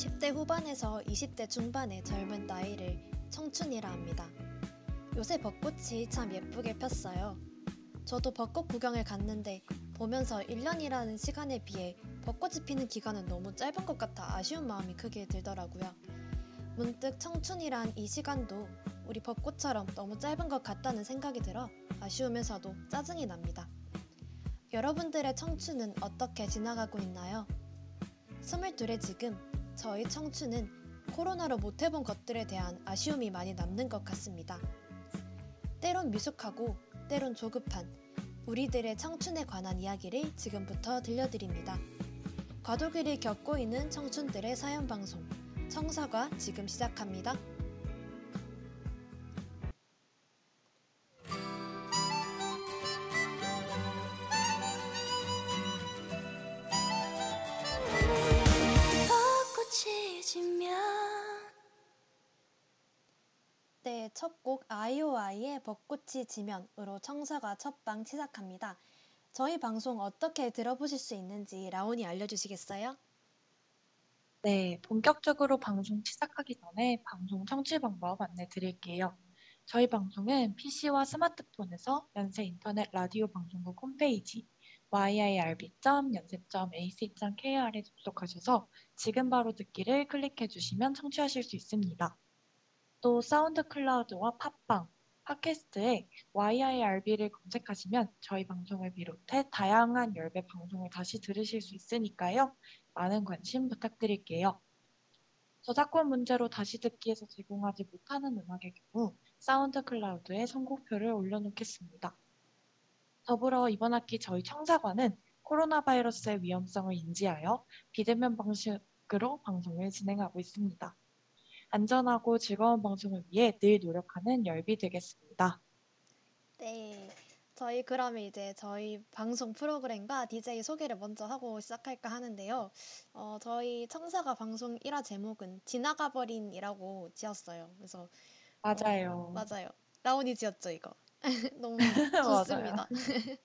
10대 후반에서 20대 중반의 젊은 나이를 청춘이라 합니다. 요새 벚꽃이 참 예쁘게 폈어요. 저도 벚꽃 구경을 갔는데 보면서 1년이라는 시간에 비해 벚꽃이 피는 기간은 너무 짧은 것 같아 아쉬운 마음이 크게 들더라고요. 문득 청춘이란 이 시간도 우리 벚꽃처럼 너무 짧은 것 같다는 생각이 들어 아쉬우면서도 짜증이 납니다. 여러분들의 청춘은 어떻게 지나가고 있나요? 22의 지금 저희 청춘은 코로나로 못해본 것들에 대한 아쉬움이 많이 남는 것 같습니다. 때론 미숙하고 때론 조급한 우리들의 청춘에 관한 이야기를 지금부터 들려드립니다. 과도기를 겪고 있는 청춘들의 사연 방송 청사과 지금 시작합니다. 첫 곡 아이오아이의 벚꽃이 지면으로 청사가 첫방 시작합니다. 저희 방송 어떻게 들어보실 수 있는지 라온이 알려주시겠어요? 네, 본격적으로 방송 시작하기 전에 방송 청취 방법 안내 드릴게요. 저희 방송은 PC와 스마트폰에서 연세 인터넷 라디오 방송국 홈페이지 yirb.연세.ac.kr에 접속하셔서 지금 바로 듣기를 클릭해 주시면 청취하실 수 있습니다. 또 사운드 클라우드와 팟빵, 팟캐스트에 YIRB를 검색하시면 저희 방송을 비롯해 다양한 YIRB 방송을 다시 들으실 수 있으니까요. 많은 관심 부탁드릴게요. 저작권 문제로 다시 듣기에서 제공하지 못하는 음악의 경우 사운드 클라우드에 선곡표를 올려놓겠습니다. 더불어 이번 학기 저희 청사관은 코로나 바이러스의 위험성을 인지하여 비대면 방식으로 방송을 진행하고 있습니다. 안전하고 즐거운 방송을 위해 늘 노력하는 열비 되겠습니다. 네, 저희 그러면 이제 저희 방송 프로그램과 DJ 소개를 먼저 하고 시작할까 하는데요. 어, 저희 청사가 방송 1화 제목은 지나가 버린이라고 지었어요. 그래서 맞아요. 어, 맞아요. 라온이 지었죠, 이거. 너무. 좋습니다.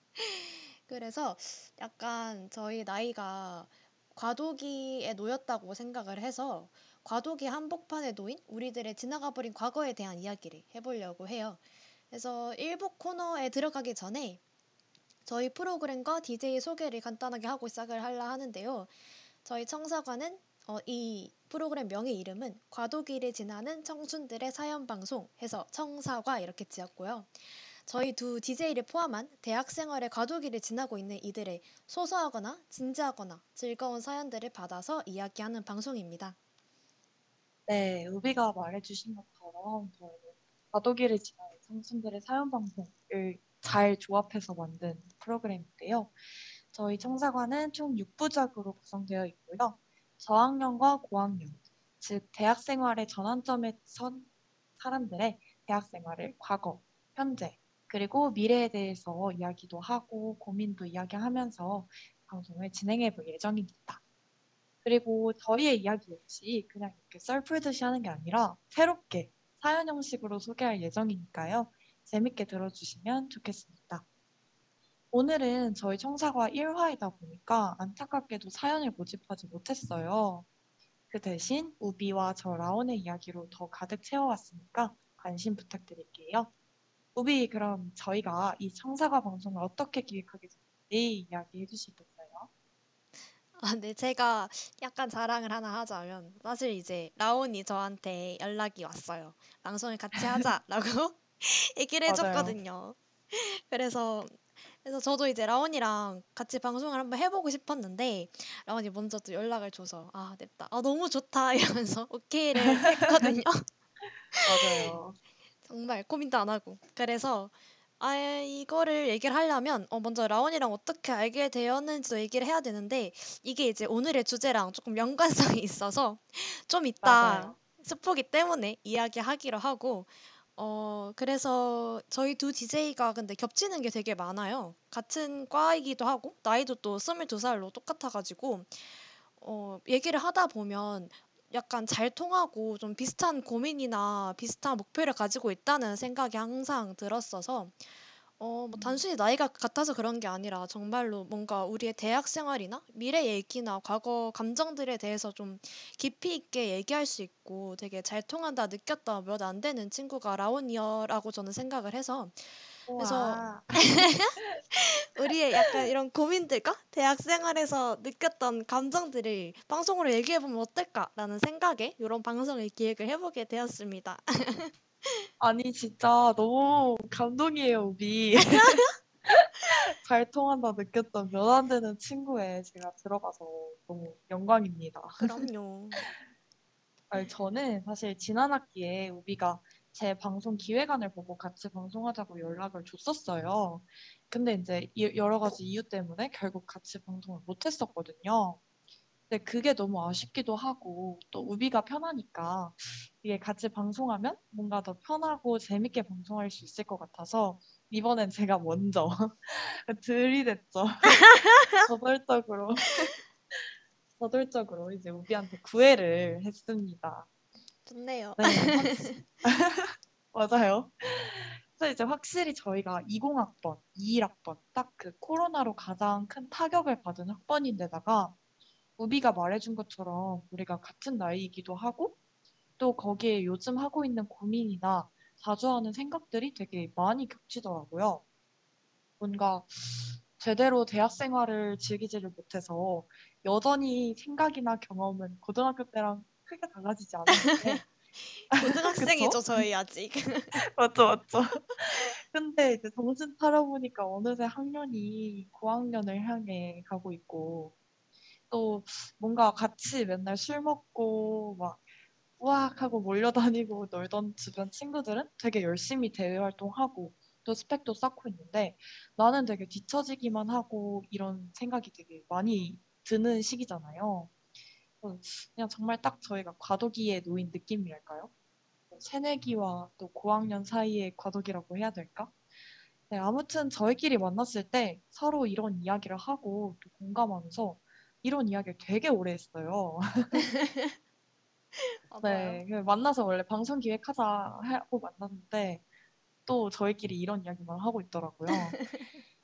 그래서 약간 저희 나이가 과도기에 놓였다고 생각을 해서 과도기 한복판에 놓인 우리들의 지나가 버린 과거에 대한 이야기를 해보려고 해요. 그래서 1부 코너에 들어가기 전에 저희 프로그램과 DJ 소개를 간단하게 하고 시작을 하려 하는데요. 저희 청사관은 어, 이 프로그램 명의 이름은 과도기를 지나는 청춘들의 사연 방송 해서 청사과 이렇게 지었고요. 저희 두 DJ를 포함한 대학 생활의 과도기를 지나고 있는 이들의 소소하거나 진지하거나 즐거운 사연들을 받아서 이야기하는 방송입니다. 네, 우비가 말해주신 것처럼 저희는 과도기를 지나는 청춘들의 사연 방송을 잘 조합해서 만든 프로그램인데요. 저희 청사관은 총 6부작으로 구성되어 있고요. 저학년과 고학년, 즉 대학 생활의 전환점에 선 사람들의 대학 생활을 과거, 현재, 그리고 미래에 대해서 이야기도 하고 고민도 이야기하면서 방송을 진행해 볼 예정입니다. 그리고 저희의 이야기 역시 그냥 이렇게 썰 풀듯이 하는 게 아니라 새롭게 사연 형식으로 소개할 예정이니까요. 재밌게 들어주시면 좋겠습니다. 오늘은 저희 청사과 1화이다 보니까 안타깝게도 사연을 모집하지 못했어요. 그 대신 우비와 저 라온의 이야기로 더 가득 채워왔으니까 관심 부탁드릴게요. 우비, 그럼 저희가 이 청사과 방송을 어떻게 기획하게 됐는지 이야기해 주시겠어요? 아, 네, 제가 약간 자랑을 하나 하자면 사실 이제 라온이 저한테 연락이 왔어요. 방송을 같이 하자라고 얘기를 맞아요. 해줬거든요. 그래서 그래서 저도 이제 라온이랑 같이 방송을 한번 해보고 싶었는데 라온이 먼저 또 연락을 줘서 아 됐다 아 너무 좋다 이러면서 오케이를 했거든요. 맞아요. 정말 고민도 안 하고 그래서 아 이거를 얘기를 하려면 어 먼저 라온이랑 어떻게 알게 되었는지도 얘기를 해야 되는데 이게 이제 오늘의 주제랑 조금 연관성이 있어서 좀 이따 맞아요. 스포기 때문에 이야기하기로 하고 어 그래서 저희 두 DJ가 근데 겹치는 게 되게 많아요. 같은 과이기도 하고 나이도 또 22살로 똑같아 가지고 어 얘기를 하다 보면 약간 잘 통하고 좀 비슷한 고민이나 비슷한 목표를 가지고 있다는 생각이 항상 들었어서 어, 뭐 음. 단순히 나이가 같아서 그런 게 아니라 정말로 뭔가 우리의 대학 생활이나 미래 얘기나 과거 감정들에 대해서 좀 깊이 있게 얘기할 수 있고 되게 잘 통한다 느꼈던 몇안 되는 친구가 라온이어라고 저는 생각을 해서 그래서. 우리의 약간 이런 고민들과 대학 생활에서 느꼈던 감정들을 방송으로 얘기해 보면 어떨까라는 생각에 이런 방송을 기획을 해보게 되었습니다. 아니 진짜 너무 감동이에요, 우비. 잘 통한다 느꼈던 몇 안 되는 친구에 제가 들어가서 너무 영광입니다. 그럼요. 아니, 저는 사실 지난 학기에 우비가 제 방송 기획안을 보고 같이 방송하자고 연락을 줬었어요. 근데 이제 이- 여러 가지 이유 때문에 결국 같이 방송을 못 했었거든요. 근데 그게 너무 아쉽기도 하고 또 우비가 편하니까 이게 같이 방송하면 뭔가 더 편하고 재밌게 방송할 수 있을 것 같아서 이번엔 제가 먼저 들이댔죠. 저돌적으로 저돌적으로 이제 우비한테 구애를 했습니다. 좋네요. 네, 맞아요. 그래서 이제 확실히 저희가 20학번, 21학번 딱 그 코로나로 가장 큰 타격을 받은 학번인데다가 우비가 말해준 것처럼 우리가 같은 나이이기도 하고 또 거기에 요즘 하고 있는 고민이나 자주 하는 생각들이 되게 많이 겹치더라고요. 뭔가 제대로 대학 생활을 즐기지를 못해서 여전히 생각이나 경험은 고등학교 때랑 크게 달라지지 않았는데 고등학생이죠, 저희 아직. 맞죠, 맞죠. 근데 이제 정신 차려보니까 어느새 학년이 고학년을 향해 가고 있고 또 뭔가 같이 맨날 술 먹고 막 우악 하고 몰려다니고 놀던 주변 친구들은 되게 열심히 대외 활동하고 또 스펙도 쌓고 있는데 나는 되게 뒤처지기만 하고 이런 생각이 되게 많이 드는 시기잖아요. 그냥 정말 딱 저희가 과도기에 놓인 느낌이랄까요? 새내기와 또 고학년 사이의 과도기라고 해야 될까? 네, 아무튼 저희끼리 만났을 때 서로 이런 이야기를 하고 또 공감하면서 이런 이야기를 되게 오래 했어요. 네, 그 만나서 원래 방송 기획하자 하고 만났는데 또 저희끼리 이런 이야기만 하고 있더라고요.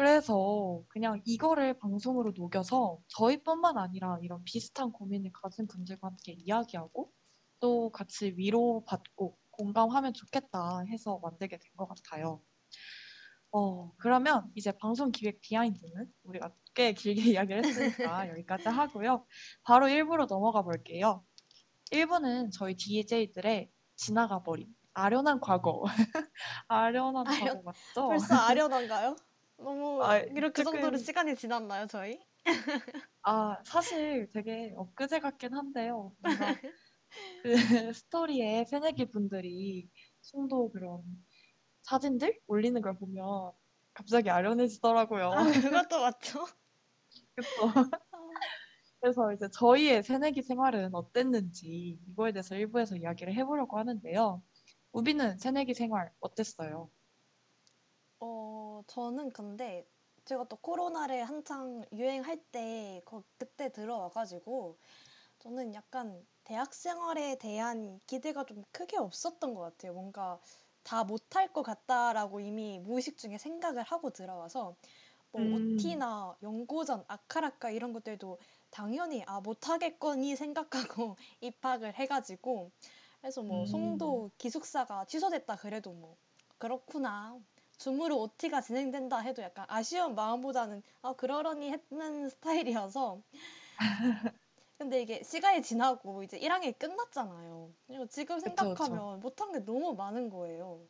그래서 그냥 이거를 방송으로 녹여서 저희뿐만 아니라 이런 비슷한 고민을 가진 분들과 함께 이야기하고 또 같이 위로받고 공감하면 좋겠다 해서 만들게 된 것 같아요. 어, 그러면 이제 방송 기획 비하인드는 우리가 꽤 길게 이야기를 했으니까 여기까지 하고요. 바로 1부로 넘어가 볼게요. 1부는 저희 DJ들의 지나가 버린 아련한 과거. 아련한 아련- 과거 맞죠? 벌써 아련한가요? 너무 아, 이렇게 그 정도로 조금- 시간이 지났나요, 저희? 아, 사실 되게 엊그제 같긴 한데요. 뭔가 그 스토리에 새내기 분들이 송도 그런 사진들 올리는 걸 보면 갑자기 아련해지더라고요. 아, 그것도 맞죠? 그쵸? 그래서 이제 저희의 새내기 생활은 어땠는지 이거에 대해서 일부에서 이야기를 해보려고 하는데요. 우비는 새내기 생활 어땠어요? 어, 저는 근데 제가 또 코로나를 한창 유행할 때 거- 그때 들어와 가지고 저는 약간 대학 생활에 대한 기대가 좀 크게 없었던 것 같아요. 뭔가 다 못할 것 같다라고 이미 무의식 중에 생각을 하고 들어와서 뭐 음. OT나 연고전, 아카라카 이런 것들도 당연히 아 못하겠거니 생각하고 입학을 해 가지고 그래서 뭐 음. 송도 기숙사가 취소됐다 그래도 뭐 그렇구나 줌으로 OT가 진행된다 해도 약간 아쉬운 마음보다는 아 그러려니 했는 스타일이어서 근데 이게 시간이 지나고 이제 1학년이 끝났잖아요. 그리고 지금 그쵸, 생각하면 못한 게 너무 많은 거예요.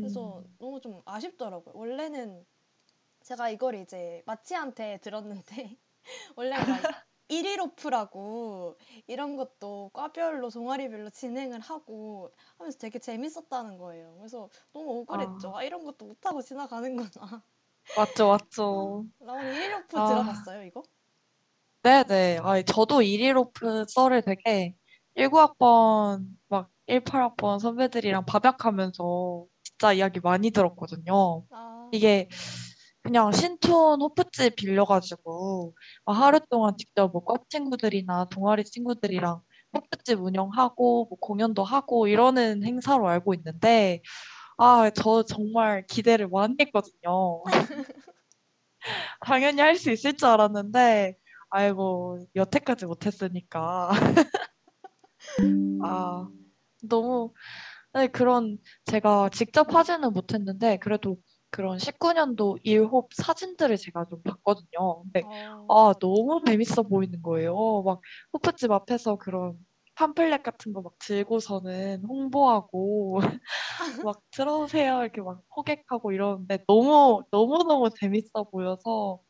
그래서 음. 너무 좀 아쉽더라고요. 원래는 제가 이걸 이제 마치한테 들었는데 원래 막 일일 오프라고 이런 것도 과별로 동아리별로 진행을 하고 하면서 되게 재밌었다는 거예요. 그래서 너무 억울했죠. 아, 이런 것도 못하고 지나가는구나. 맞죠, 맞죠. 일일 오프 아. 들어봤어요, 이거? 네네. 아, 저도 115프 썰을 되게 19학번, 막 18학번 선배들이랑 밥약하면서 진짜 이야기 많이 들었거든요. 아, 이게 그냥 신촌 호프집 빌려가지고 막 하루 동안 직접 뭐 과 친구들이나 동아리 친구들이랑 호프집 운영하고 뭐 공연도 하고 이러는 행사로 알고 있는데 아, 저 정말 기대를 많이 했거든요. 당연히 할 수 있을 줄 알았는데, 아이고, 여태까지 못했으니까. 아, 너무, 네, 그런, 제가 직접 하지는 못했는데, 그래도 그런 19년도 1홉 사진들을 제가 좀 봤거든요. 근데, 어, 아, 너무 재밌어 보이는 거예요. 막, 호프집 앞에서 그런 팜플렛 같은 거 막 들고서는 홍보하고, 막 들어오세요. 이렇게 막 호객하고 이러는데, 너무, 너무 너무 재밌어 보여서,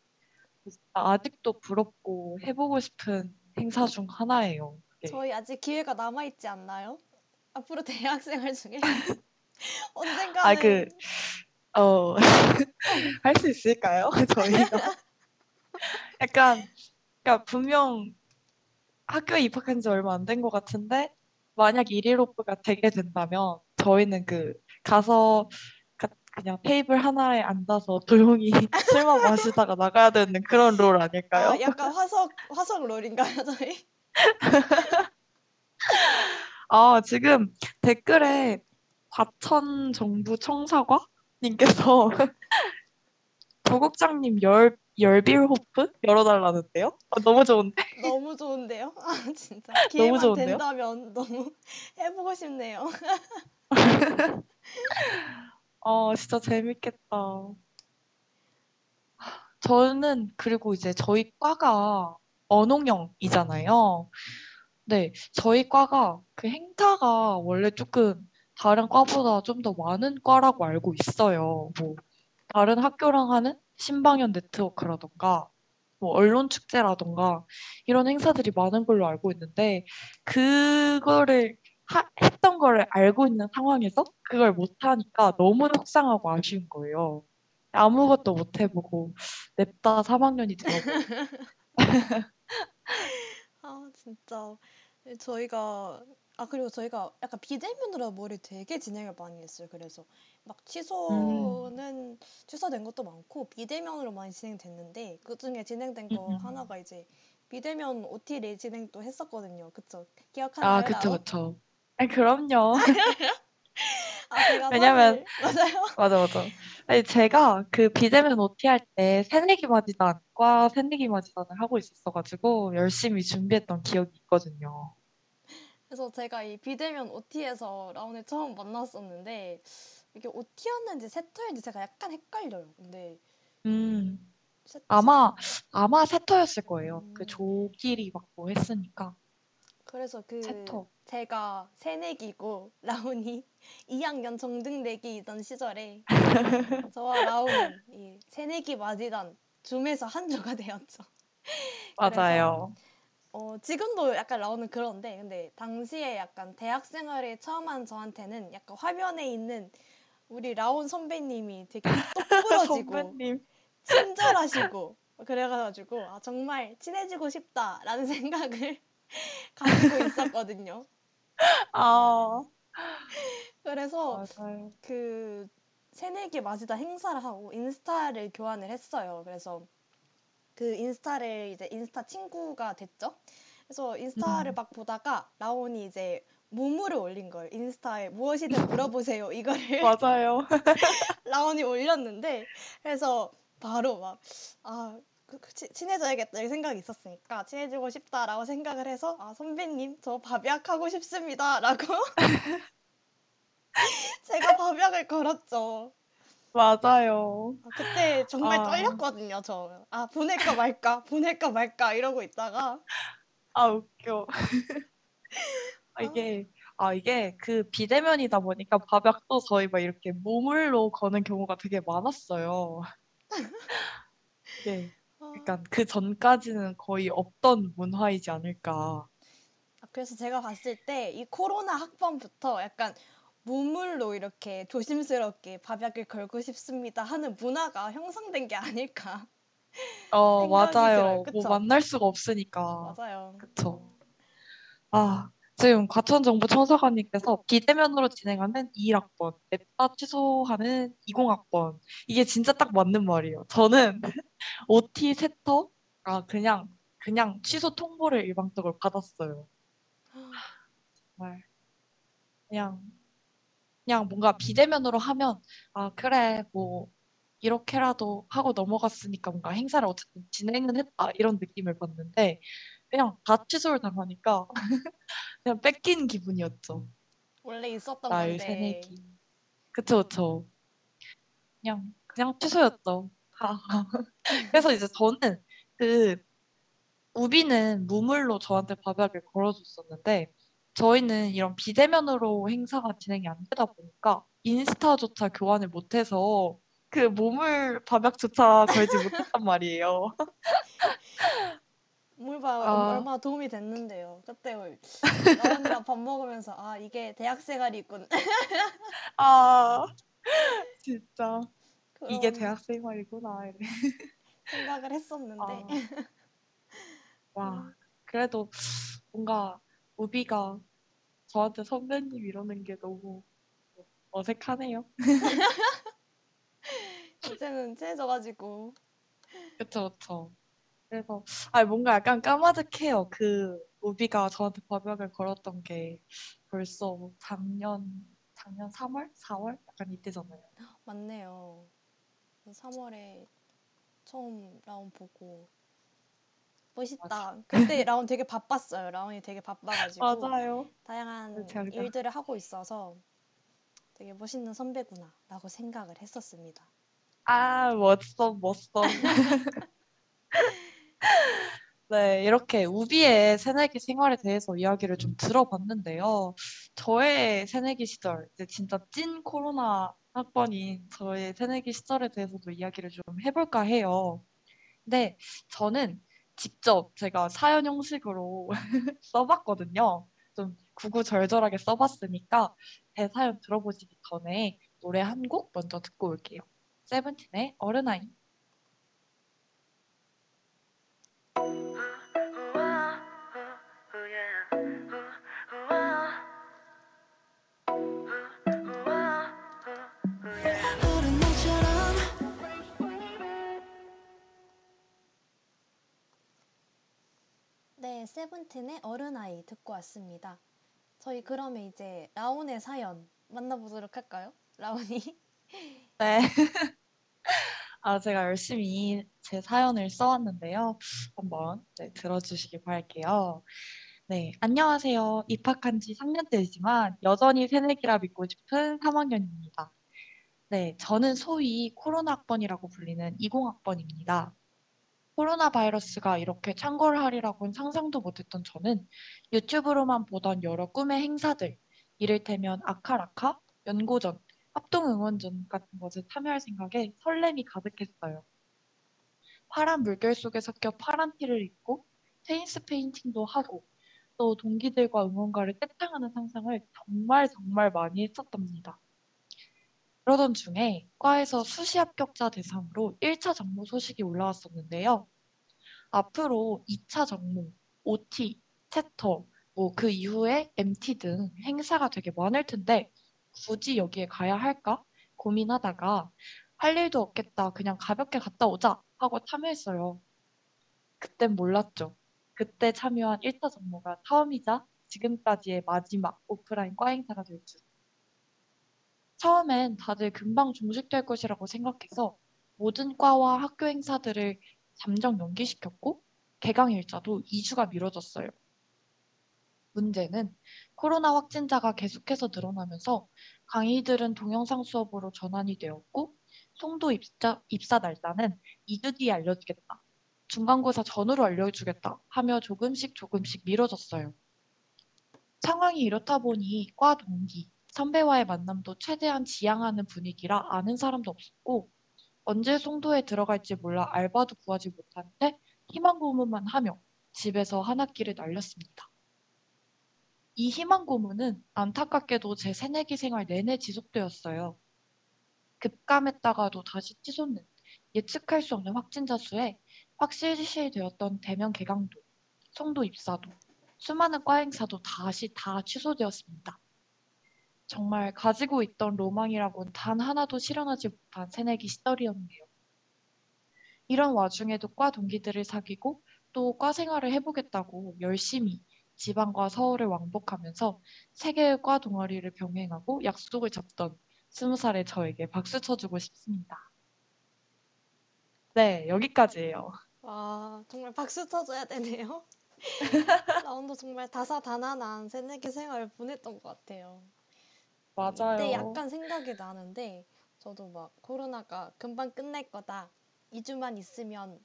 아직도 부럽고 해보고 싶은 행사 중 하나예요. 그게. 저희 아직 기회가 남아 있지 않나요? 앞으로 대학생활 중에 아, 그, 언젠가는 어, 할 수 있을까요? 저희가. 약간, 그러니까 분명 학교에 입학한 지 얼마 안 된 것 같은데, 만약 일일 오프가 되게 된다면, 저희는 그, 가서, 가- 그냥 테이블 하나에 앉아서 조용히 술만 마시다가 나가야 되는 그런 롤 아닐까요? 아, 약간 화석 화석 롤인가요, 저희? 아, 지금 댓글에 과천 정부 청사과 님께서 조국장님 열, 열빌 호프 열어달라는데요? 아, 너무 좋은데? 너무 좋은데요? 아, 진짜 기회만 좋은데요? 된다면 너무 해보고 싶네요. 아, 진짜 재밌겠다. 저는 그리고 이제 저희 과가 언홍영이잖아요. 네, 저희 과가 그 행사가 원래 조금 다른 과보다 좀 더 많은 과라고 알고 있어요. 뭐 다른 학교랑 하는 신방연 네트워크라던가 뭐 언론 축제라던가 이런 행사들이 많은 걸로 알고 있는데 그거를 하- 했던 거를 알고 있는 상황에서 그걸 못 하니까 너무 속상하고 아쉬운 거예요. 아무것도 못 해보고 냅다 3학년이 되어버려. 아, 진짜 저희가 아 그리고 저희가 약간 비대면으로 뭐를 되게 진행을 많이 했어요. 그래서 막 음, 취소는 취소된 것도 많고 비대면으로 많이 진행됐는데 그 중에 진행된 거 음. 하나가 이제 비대면 OT를 진행도 했었거든요. 그쵸? 아, 기억하나요, 그쵸, 라오? 그쵸. 아니, 그럼요. 아, 제가 왜냐면, 맞아요. 맞아, 맞아. 아니, 제가 그 비대면 OT 할 때 새내기 맞이단과 새내기 맞이단을 하고 있었어가지고 열심히 준비했던 기억이 있거든요. 그래서 제가 이 비대면 OT에서 라온을 처음 만났었는데 이게 OT였는지 세터였는지 제가 약간 헷갈려요. 근데 음, 세, 아마, 아마 세터였을 거예요. 그 음, 조끼리 맞고 했으니까. 그래서 그 세터. 제가 새내기고 라온이 2학년 정등내기이던 시절에 저와 라온은 이 새내기 맞이단 줌에서 한 조가 되었죠. 맞아요. 어, 지금도 약간 라온은 그런데 근데 당시에 약간 대학 생활을 처음 한 저한테는 약간 화면에 있는 우리 라온 선배님이 되게 똑부러지고 선배님. 친절하시고 그래가지고 아, 정말 친해지고 싶다라는 생각을 가지고 있었거든요. 아, 그래서 맞아요. 그 새내기 맞이다 행사를 하고 인스타를 교환을 했어요. 그래서 그 인스타를 이제 인스타 친구가 됐죠. 그래서 인스타를 음, 막 보다가 라온이 이제 무무를 올린 거예요. 인스타에 무엇이든 물어보세요. 이거를 맞아요. 라온이 올렸는데 그래서 바로 막 아, 그- 그 치- 친해져야겠다 이 생각이 있었으니까 친해지고 싶다라고 생각을 해서 아 선배님 저 밥약 하고 싶습니다라고 제가 밥약을 걸었죠. 맞아요. 아, 그때 정말 아, 떨렸거든요 저. 아 보낼까 말까 보낼까 말까 이러고 있다가 아, 웃겨. 아, 아, 이게, 아, 이게 그 비대면이다 보니까 밥약도 저희 막 이렇게 몸으로 거는 경우가 되게 많았어요. 아, 약간 그 전까지는 거의 없던 문화이지 않을까. 아, 그래서 제가 봤을 때 이 코로나 학번부터 약간 무물로 이렇게 조심스럽게 밥약을 걸고 싶습니다 하는 문화가 형성된 게 아닐까 어, 생각이 들어요. 맞아요. 뭐? 만날 수가 없으니까. 맞아요. 그쵸. 아, 지금 과천정보청사관님께서 비대면으로 진행하는 21학번, 냅다 취소하는 20학번. 이게 진짜 딱 맞는 말이에요. 저는 OT 세터가 그냥, 그냥 취소 통보를 일방적으로 받았어요. 정말. 그냥 그냥 뭔가 비대면으로 하면 아 그래 뭐 이렇게라도 하고 넘어갔으니까 뭔가 행사를 어쨌든 진행은 했다 이런 느낌을 받는데 그냥 다 취소를 당하니까 그냥 뺏긴 기분이었죠. 원래 있었던 날 건데. 새내기. 그쵸 그쵸. 그냥 그냥 취소였죠. 다. 그래서 이제 저는 그 우비는 무물로 저한테 밥약을 걸어줬었는데 저희는 이런 비대면으로 행사가 진행이 안 되다 보니까 인스타조차 교환을 못해서 그 무물 밥약조차 걸지 못했단 말이에요. 물바 아. 얼마나 도움이 됐는데요. 그때 라온이랑 밥 먹으면서 아 이게 대학 생활이 있군. 아 진짜 이게 대학 생활이구나. 생각을 했었는데 아, 와 그래도 뭔가 우비가 저한테 선배님 이러는 게 너무 어색하네요. 이제는 친해져가지고 그쵸, 그쵸. 그래서, 아, 뭔가 약간 까마득해요. 그, 우비가 저한테 밥약을 걸었던 게 벌써 작년, 작년 3월? 4월? 약간 이때잖아요. 맞네요. 3월에 처음 라온 보고 멋있다. 그때 라온 되게 바빴어요. 라온이 되게 바빠가지고 맞아요. 다양한 제가 그냥- 일들을 하고 있어서 되게 멋있는 선배구나라고 생각을 했었습니다. 아, 멋져, 멋져. 네, 이렇게 우비의 새내기 생활에 대해서 이야기를 좀 들어봤는데요. 저의 새내기 시절, 이제 진짜 찐 코로나 학번인 저의 새내기 시절에 대해서도 이야기를 좀 해볼까 해요. 근데 저는 직접 제가 사연 형식으로 써봤거든요. 좀 구구절절하게 써봤으니까 제 사연 들어보시기 전에 노래 한 곡 먼저 듣고 올게요. 세븐틴의 어른아이. 네, 세븐틴의 어른아이 듣고 왔습니다. 저희 그러면 이제 라온의 사연 만나보도록 할까요? 라온이? 네. 아, 제가 열심히 제 사연을 써왔는데요. 한번 네, 들어주시기 바랄게요. 네, 안녕하세요. 입학한 지 3년째이지만 여전히 새내기라 믿고 싶은 3학년입니다. 네, 저는 소위 코로나 학번이라고 불리는 20학번입니다. 코로나 바이러스가 이렇게 창궐 하리라고는 상상도 못했던 저는 유튜브로만 보던 여러 꿈의 행사들, 이를테면 아카라카, 연고전, 합동응원전 같은 것에 참여할 생각에 설렘이 가득했어요. 파란 물결 속에 섞여 파란 티를 입고 페이스 페인팅도 하고 또 동기들과 응원가를 떼창하는 상상을 정말 정말 많이 했었답니다. 그러던 중에 과에서 수시 합격자 대상으로 1차 정모 소식이 올라왔었는데요. 앞으로 2차 정모, OT, 채터, 뭐 그 이후에 MT 등 행사가 되게 많을 텐데 굳이 여기에 가야 할까 고민하다가 할 일도 없겠다 그냥 가볍게 갔다 오자 하고 참여했어요. 그땐 몰랐죠. 그때 참여한 1차 정모가 처음이자 지금까지의 마지막 오프라인 과 행사가 될 줄. 처음엔 다들 금방 종식될 것이라고 생각해서 모든 과와 학교 행사들을 잠정 연기시켰고 개강 일자도 2주가 미뤄졌어요. 문제는 코로나 확진자가 계속해서 늘어나면서 강의들은 동영상 수업으로 전환이 되었고 송도 입사, 입사 날짜는 2주 뒤에 알려주겠다. 중간고사 전후로 알려주겠다 하며 조금씩 조금씩 미뤄졌어요. 상황이 이렇다 보니 과 동기, 선배와의 만남도 최대한 지양하는 분위기라 아는 사람도 없었고 언제 송도에 들어갈지 몰라 알바도 구하지 못한 채 희망 고문만 하며 집에서 한 학기를 날렸습니다. 이 희망 고문은 안타깝게도 제 새내기 생활 내내 지속되었어요. 급감했다가도 다시 치솟는 예측할 수 없는 확진자 수에 확실시되었던 대면 개강도, 송도 입사도, 수많은 과 행사도 다시 다 취소되었습니다. 정말 가지고 있던 로망이라곤 단 하나도 실현하지 못한 새내기 시절이었네요. 이런 와중에도 과 동기들을 사귀고 또 과 생활을 해보겠다고 열심히 지방과 서울을 왕복하면서 세 개의 과 동아리를 병행하고 약속을 잡던 스무 살의 저에게 박수 쳐주고 싶습니다. 네, 여기까지예요. 와, 정말 박수 쳐줘야 되네요. 라운드 정말 다사다난한 새내기 생활을 보냈던 것 같아요. 맞아요. 이때 약간 생각이 나는데 저도 막 코로나가 금방 끝날 거다. 2주만 있으면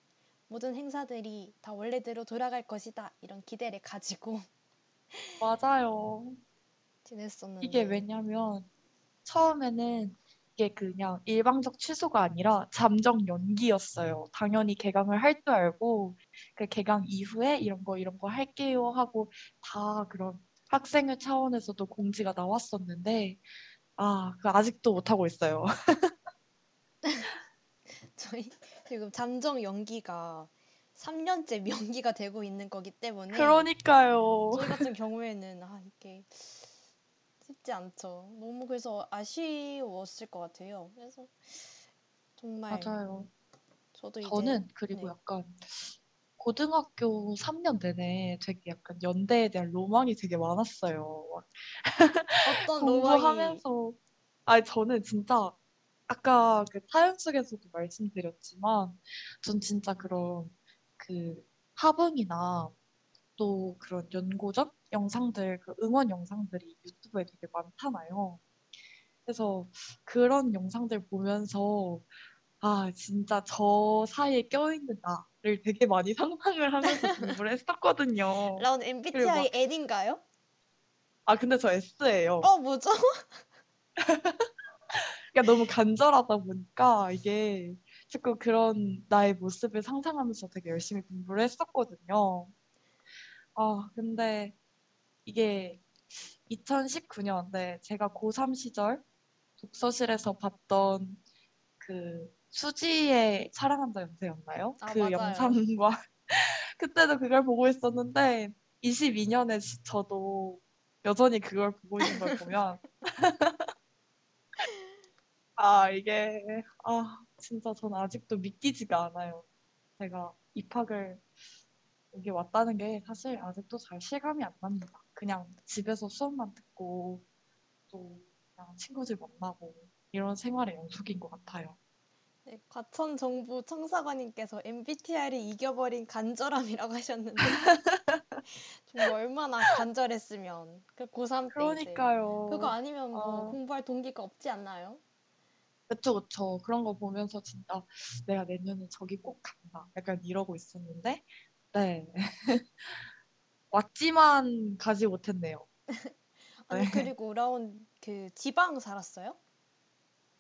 모든 행사들이 다 원래대로 돌아갈 것이다. 이런 기대를 가지고 맞아요. 지냈었는데 이게 왜냐면 처음에는 이게 그냥 일방적 취소가 아니라 잠정 연기였어요. 당연히 개강을 할 줄 알고 그 개강 이후에 이런 거 이런 거 할게요 하고 다 그런 학생회 차원에서도 공지가 나왔었는데 아, 그 아직도 못 하고 있어요. 저희 지금 잠정 연기가 3년째 명기가 되고 있는 거기 때문에 그러니까요. 저희 같은 경우에는 아 이게 쉽지 않죠. 너무 그래서 아쉬웠을 것 같아요. 그래서 정말 맞아요. 저도 이제 저는 그리고 네. 약간 고등학교 3년 내내 되게 약간 연대에 대한 로망이 되게 많았어요. 막 어떤 공부하면서 아니 저는 진짜 아까 그 사연 속에서도 말씀드렸지만 전 진짜 그런 그 화분이나 또 그런 연고전 영상들 그 응원 영상들이 유튜브에 되게 많잖아요. 그래서 그런 영상들 보면서 아 진짜 저 사이에 껴있는 나를 되게 많이 상상을 하면서 공부를 했었거든요. 그리고 MBTI 막 N인가요? 아 근데 저 S예요. 어 뭐죠? 그러니까 너무 간절하다 보니까 이게 자꾸 그런 나의 모습을 상상하면서 되게 열심히 공부를 했었거든요. 아, 근데 이게 2019년, 네, 제가 고3 시절 독서실에서 봤던 그 수지의 사랑한다 연세였나요? 아, 그 맞아요. 영상과 그때도 그걸 보고 있었는데 22년에 저도 여전히 그걸 보고 있는 걸 보면 아, 이게, 아, 진짜 저는 아직도 믿기지가 않아요. 제가 입학을 여기 왔다는 게 사실 아직도 잘 실감이 안 납니다. 그냥 집에서 수업만 듣고 또 그냥 친구들 만나고 이런 생활의 연속인 것 같아요. 네, 과천 정부 청사관님께서 MBTI를 이겨버린 간절함이라고 하셨는데 정말 얼마나 간절했으면 그 고3 때 그러니까요. 그거 아니면 뭐 아. 공부할 동기가 없지 않나요? 그쵸, 그쵸. 그런 거 보면서 진짜 내가 내년에 저기 꼭 간다. 약간 이러고 있었는데, 네. 왔지만 가지 못했네요. 아니 네. 그리고 라온 그 지방 살았어요?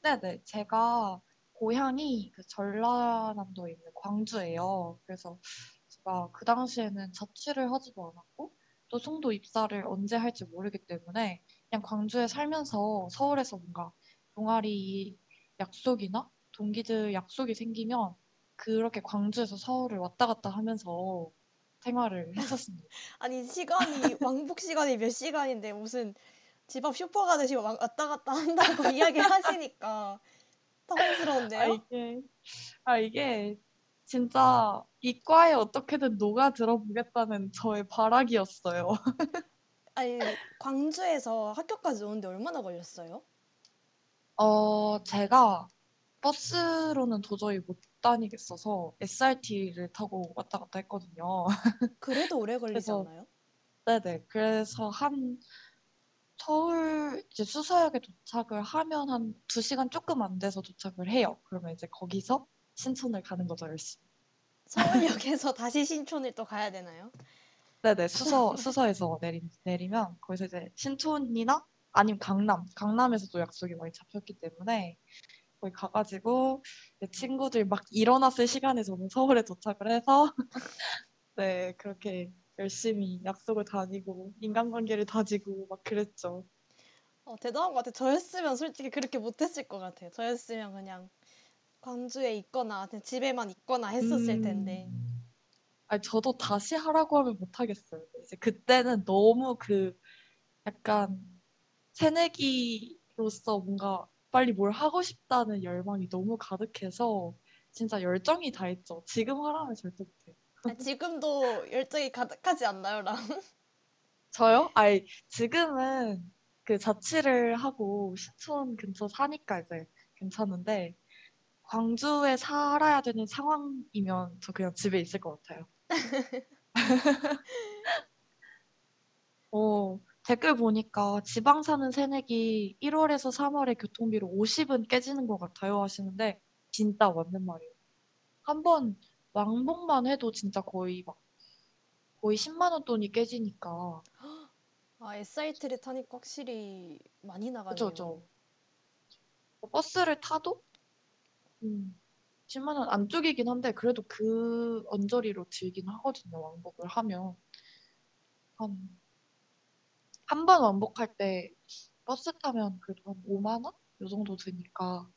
네네. 제가 고향이 그 전라남도에 있는 광주예요. 그래서 제가 그 당시에는 자취를 하지도 않았고 또 송도 입사를 언제 할지 모르기 때문에 그냥 광주에 살면서 서울에서 뭔가 동아리 약속이나 동기들 약속이 생기면 그렇게 광주에서 서울을 왔다 갔다 하면서 생활을 했었습니다. 아니 시간이 왕복 시간이 몇 시간인데 무슨 집 앞 슈퍼 가듯이 와- 왔다 갔다 한다고 이야기를 하시니까 아 당황스러운데요? 이게 아 이게 진짜 이과에 어떻게든 녹아 들어보겠다는 저의 발악이었어요. 아니 광주에서 학교까지 오는데 얼마나 걸렸어요? 어 제가 버스로는 도저히 못 다니겠어서 SRT를 타고 왔다 갔다 했거든요. 그래도 오래 걸리지 그래서- 않나요? 네네. 그래서 한 서울 이제 수서역에 도착을 하면 한 두 시간 조금 안 돼서 도착을 해요. 그러면 이제 거기서 신촌을 가는 거죠, 열심히. 서울역에서 다시 신촌을 또 가야 되나요? 네네. 수서, 수서에서 내리, 내리면 거기서 이제 신촌이나 아니면 강남, 강남에서도 약속이 많이 잡혔기 때문에 거기 가가지고 내 친구들 막 일어났을 시간에 저는 서울에 도착을 해서 네, 그렇게 열심히 약속을 다니고 인간관계를 다지고 막 그랬죠. 어, 대단한 것 같아요. 저였으면 솔직히 그렇게 못했을 것 같아요. 저였으면 그냥 광주에 있거나 그냥 집에만 있거나 했었을 음. 텐데. 아니, 저도 다시 하라고 하면 못 하겠어요. 이제 그때는 너무 그 약간 새내기로서 뭔가 빨리 뭘 하고 싶다는 열망이 너무 가득해서 진짜 열정이 다 했죠. 지금 하라면 절대 못해요. 아, 지금도 열정이 가득하지 않나요, 랑? 저요? 아니, 지금은 그 자취를 하고 신촌 근처 사니까 이제 괜찮은데, 광주에 살아야 되는 상황이면 저 그냥 집에 있을 것 같아요. 어, 댓글 보니까 지방 사는 새내기 1월에서 3월에 교통비로 50은 깨지는 것 같아요 하시는데, 진짜 맞는 말이에요. 한번 왕복만 해도 진짜 거의 막, 거의 10만 원 돈이 깨지니까. 아, SRT를 타니까 확실히 많이 나가네요. 그쵸. 버스를 타도 음, 10만 원 안쪽이긴 한데 그래도 그 언저리로 들긴 하거든요. 왕복을 하면 한 한 번 왕복할 때 버스 타면 그래도 한 5만 원? 요 정도 드니까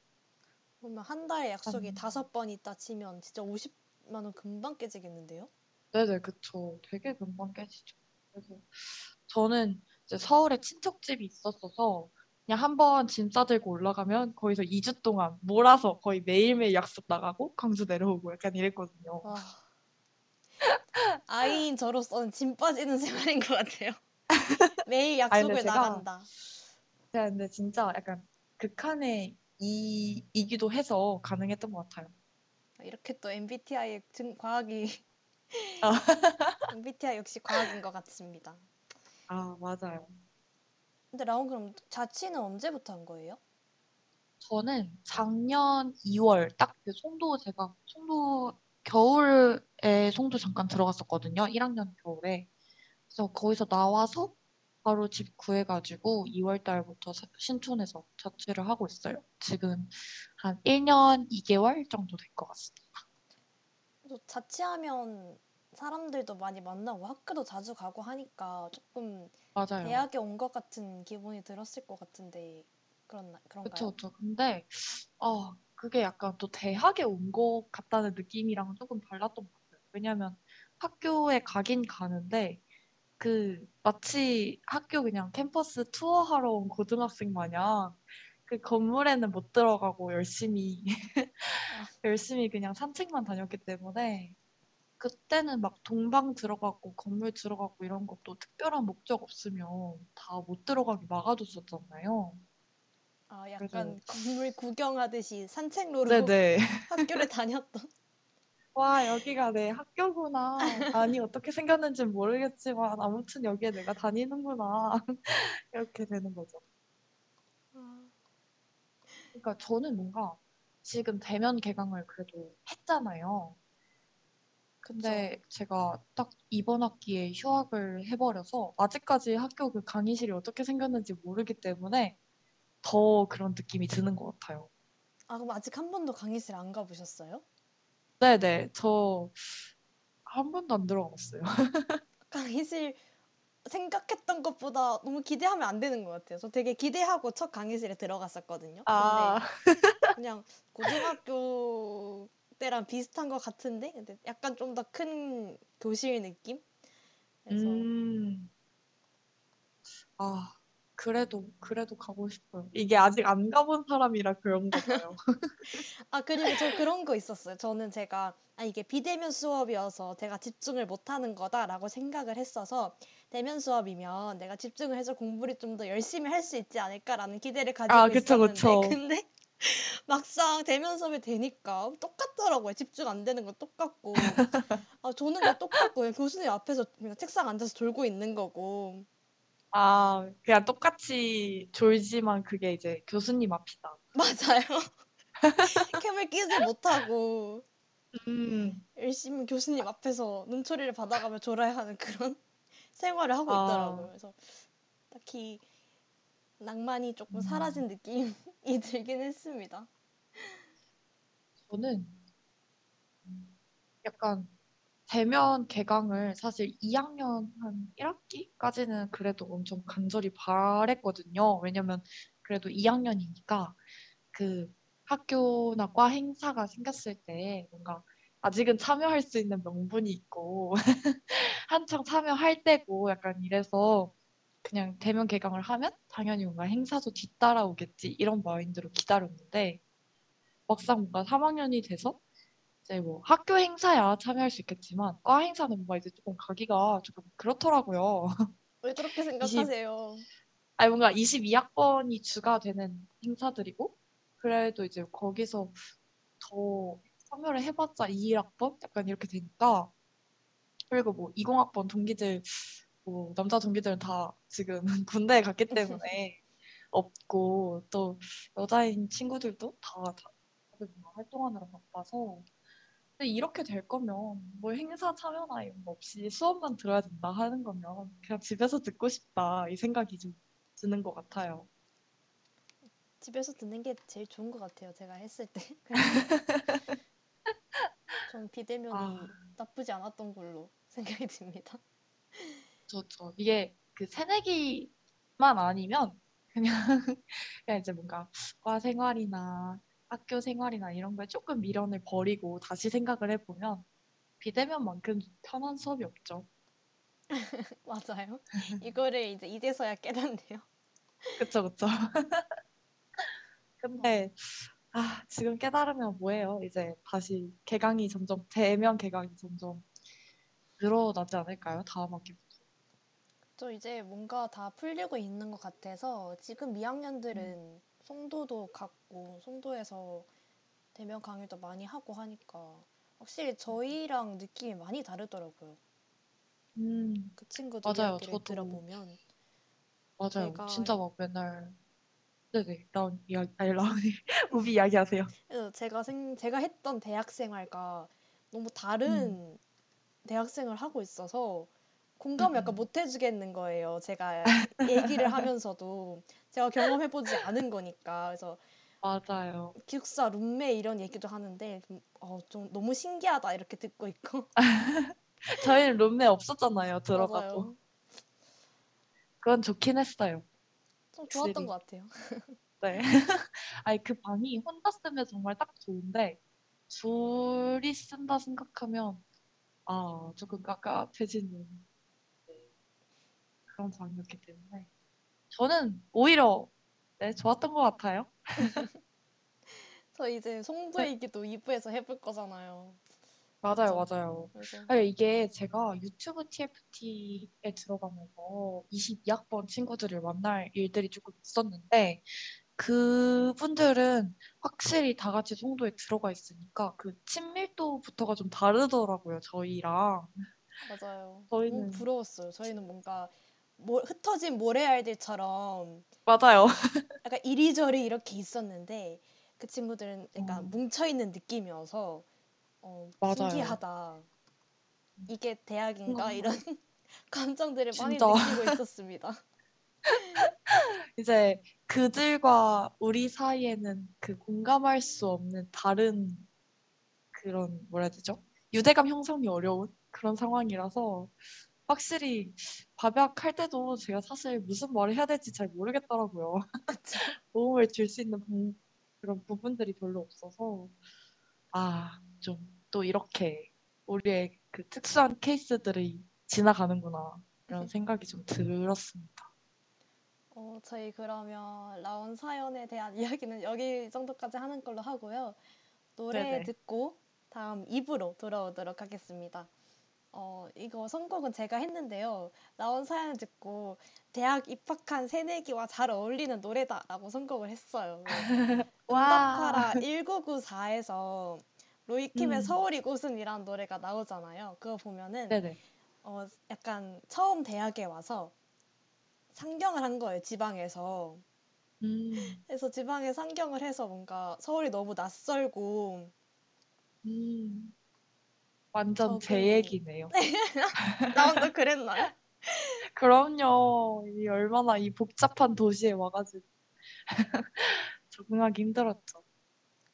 그러면 한 달에 약속이 한 다섯 번 있다 치면 진짜 50 만 원 금방 깨지겠는데요? 네네 그쵸. 되게 금방 깨지죠. 그래서 저는 이제 서울에 친척집이 있었어서 그냥 한번 짐 싸들고 올라가면 거기서 2주 동안 몰아서 거의 매일매일 약속 나가고 광주 내려오고 약간 이랬거든요. 와, 아이인 저로서는 짐 빠지는 생활인 것 같아요. 매일 약속을 제가 나간다. 제가 근데 진짜 약간 극한의 이, 이기도 해서 가능했던 것 같아요. 이렇게 또 MBTI의 증, 과학이 아, MBTI 역시 과학인 것 같습니다. 아, 맞아요. 근데 라온 그럼 자취는 언제부터 한 거예요? 저는 작년 2월 딱 그 송도 제가 송도 겨울에 송도 잠깐 들어갔었거든요. 1학년 겨울에. 그래서 거기서 나와서 바로 집 구해가지고 2월 달부터 사- 신촌에서 자취를 하고 있어요. 지금 한 1년 2개월 정도 될 것 같습니다. 또 자취하면 사람들도 많이 만나고 학교도 자주 가고 하니까 조금 맞아요. 대학에 온 것 같은 기분이 들었을 것 같은데 그런 그런가요? 그쵸. 근데, 어, 그게 약간 또 대학에 온 것 같다는 느낌이랑 조금 달랐던 것 같아요. 왜냐면 학교에 가긴 가는데, 그, 마치 학교 그냥 캠퍼스 투어하러 온 고등학생 마냥 그 건물에는 못 들어가고 열심히, 아, 열심히 그냥 산책만 다녔기 때문에, 그때는 막 동방 들어가고 건물 들어가고 이런 것도 특별한 목적 없으면 다 못 들어가게 막아뒀었잖아요. 아, 그래서, 약간 건물 구경하듯이 산책로로 네네. 학교를 다녔던. 와, 여기가 내 학교구나. 아니, 어떻게 생겼는지 모르겠지만, 아무튼 여기에 내가 다니는구나. 이렇게 되는 거죠. 아, 그러니까 저는 뭔가 지금 대면 개강을 그래도 했잖아요. 그쵸. 근데 제가 딱 이번 학기에 휴학을 해버려서 아직까지 학교 그 강의실이 어떻게 생겼는지 모르기 때문에 더 그런 느낌이 드는 것 같아요. 아, 그럼 아직 한 번도 강의실 안 가보셨어요? 네네, 저 한 번도 안 들어갔어요. 강의실 생각했던 것보다 너무 기대하면 안 되는 것 같아요. 저 되게 기대하고 첫 강의실에 들어갔었거든요. 아, 그냥 고등학교 때랑 비슷한 것 같은데 근데 약간 좀 더 큰 교실 느낌? 그래서 음. 아, 그래도, 그래도 가고 싶어요. 이게 아직 안 가본 사람이라 그런가 봐요. 아 그리고 저 그런 거 있었어요. 저는 제가 아 이게 비대면 수업이어서 제가 집중을 못 하는 거다라고 생각을 했어서 대면 수업이면 내가 집중을 해서 공부를 좀 더 열심히 할 수 있지 않을까라는 기대를 아, 가지고 그쵸, 있었는데 그쵸. 근데 막상 대면 수업이 되니까 똑같더라고요. 집중 안 되는 건 똑같고 아 조는 거 똑같고 교수님 앞에서 그냥 책상 앉아서 졸고 있는 거고 아, 그냥 똑같이 졸지만 그게 이제 교수님 앞이다. 맞아요. 캠을 끼지 못하고 음, 열심히 교수님 앞에서 눈초리를 받아가며 졸아야 하는 그런 생활을 하고 있더라고요. 아, 그래서 딱히 낭만이 조금 음, 사라진 느낌이 들긴 했습니다. 저는 음, 약간 대면 개강을 사실 2학년 한 1학기까지는 그래도 엄청 간절히 바랬거든요. 왜냐면 그래도 2학년이니까 그 학교나 과 행사가 생겼을 때 뭔가 아직은 참여할 수 있는 명분이 있고 한창 참여할 때고 약간 이래서 그냥 대면 개강을 하면 당연히 뭔가 행사도 뒤따라오겠지 이런 마인드로 기다렸는데 막상 뭔가 3학년이 돼서 이제 뭐 학교 행사야 참여할 수 있겠지만 과 행사는 뭔가 이제 조금 가기가 조금 그렇더라고요. 왜 그렇게 생각하세요? 아니 뭔가 22학번이 주가 되는 행사들이고 그래도 이제 거기서 더 참여를 해봤자 21학번 약간 이렇게 되니까 그리고 뭐 20학번 동기들 뭐 남자 동기들은 다 지금 군대에 갔기 때문에 없고 또 여자인 친구들도 다, 다 다들 뭔가 활동하느라 바빠서 근데 이렇게 될 거면 뭐 행사 참여나 이런 거 없이 수업만 들어야 된다 하는 거면 그냥 집에서 듣고 싶다 이 생각이 좀 드는 것 같아요. 집에서 듣는 게 제일 좋은 것 같아요. 제가 했을 때. 전 비대면이 아. 나쁘지 않았던 걸로 생각이 듭니다. 저저 이게 그 새내기만 아니면 그냥 그냥 이제 뭔가 과 생활이나 학교 생활이나 이런 거에 조금 미련을 버리고 다시 생각을 해보면 비대면만큼 편한 수업이 없죠. 맞아요. 이거를 이제 이제서야 깨닫네요. 그쵸 그쵸. 근데 아 지금 깨달으면 뭐해요? 이제 다시 개강이 점점 대면 개강이 점점 늘어나지 않을까요? 다음 학기부터. 저 이제 뭔가 다 풀리고 있는 것 같아서 지금 2학년들은 송도도 갔고 송도에서 대면 강의도 많이 하고 하니까 확실히 저희랑 느낌이 많이 다르더라고요. 음 그 친구들 맞아요. 저도 들어보면 맞아요. 제가 진짜 막 맨날 네네 라운 이야기 아니 라운이 우비 이야기하세요. 제가 생 제가 했던 대학 생활과 너무 다른 대학생을 하고 있어서 공감을 약간 음. 못 해주겠는 거예요. 제가 얘기를 하면서도 제가 경험해 보지 않은 거니까 그래서 맞아요. 기숙사 룸메 이런 얘기도 하는데 좀, 어, 좀 너무 신기하다 이렇게 듣고 있고 저희는 룸메 없었잖아요. 들어가도. 맞아요. 그건 좋긴 했어요. 좀 좋았던 확실히. 것 같아요. 네. 아니 그 방이 혼자 쓰면 정말 딱 좋은데 둘이 쓴다 생각하면 아 조금 깝깝해지는 네, 그런 방이었기 때문에 저는 오히려 네 좋았던 것 같아요. 저 이제 송도 얘기도 2부에서 해볼 거잖아요. 맞아요? 맞아요. 그래서 아니, 이게 제가 유튜브 TFT에 들어가면서 22학번 친구들을 만날 일들이 조금 있었는데, 그분들은 확실히 다 같이 송도에 들어가 있으니까 그 친밀도부터가 좀 다르더라고요, 저희랑. 맞아요. 저희는, 부러웠어요. 저희는 뭔가 모- 흩어진 모래알들처럼 맞아요. 약간 이리저리 이렇게 있었는데 그 친구들은 약간 음, 뭉쳐 있는 느낌이어서 어, 맞아요. 신기하다. 이게 대학인가? 뭔가 이런 감정들을 많이 진짜. 느끼고 있었습니다. 이제 그들과 우리 사이에는 그 공감할 수 없는 다른 그런 뭐라 해야 되죠? 유대감 형성이 어려운 그런 상황이라서 확실히 밥약 할 때도 제가 사실 무슨 말을 해야 될지 잘 모르겠더라고요. 도움을 줄 수 있는 부- 그런 부분들이 별로 없어서 아, 좀 또 이렇게 우리의 그 특수한 케이스들이 지나가는구나 이런 생각이 좀 들었습니다. 어, 저희 그러면 라온 사연에 대한 이야기는 여기 정도까지 하는 걸로 하고요. 노래 네네. 듣고 다음 2부로 돌아오도록 하겠습니다. 어, 이거 선곡은 제가 했는데요. 나온 사연을 듣고 대학 입학한 새내기와 잘 어울리는 노래다라고 선곡을 했어요. 왜 응답하라 1994에서 로이킴의 음. 서울 이곳은이라는 노래가 나오잖아요. 그거 보면은 네네. 어, 약간 처음 대학에 와서 상경을 한 거예요, 지방에서. 음, 그래서 지방에 상경을 해서 뭔가 서울이 너무 낯설고 음. 완전 제 적응이- 얘기네요. 나온도 그랬나요? 그럼요. 이 얼마나 이 복잡한 도시에 와가지고 적응하기 힘들었죠.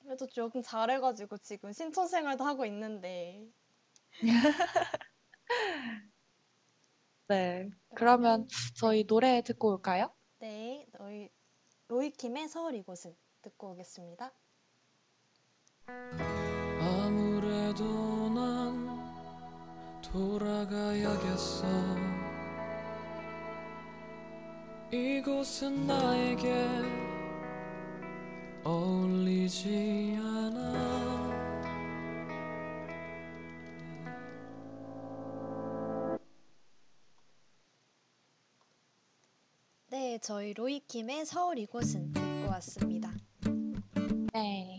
그래도 적응 잘해가지고 지금 신촌 생활도 하고 있는데 네. 그러면 저희 노래 듣고 올까요? 네, 너희 로이킴의 서울 이곳은 듣고 오겠습니다. 아무래도 난 돌아가야겠어 이곳은 나에게 어울리지 않아 네, 저희 로이킴의 서울 이곳은 듣고 왔습니다. 네.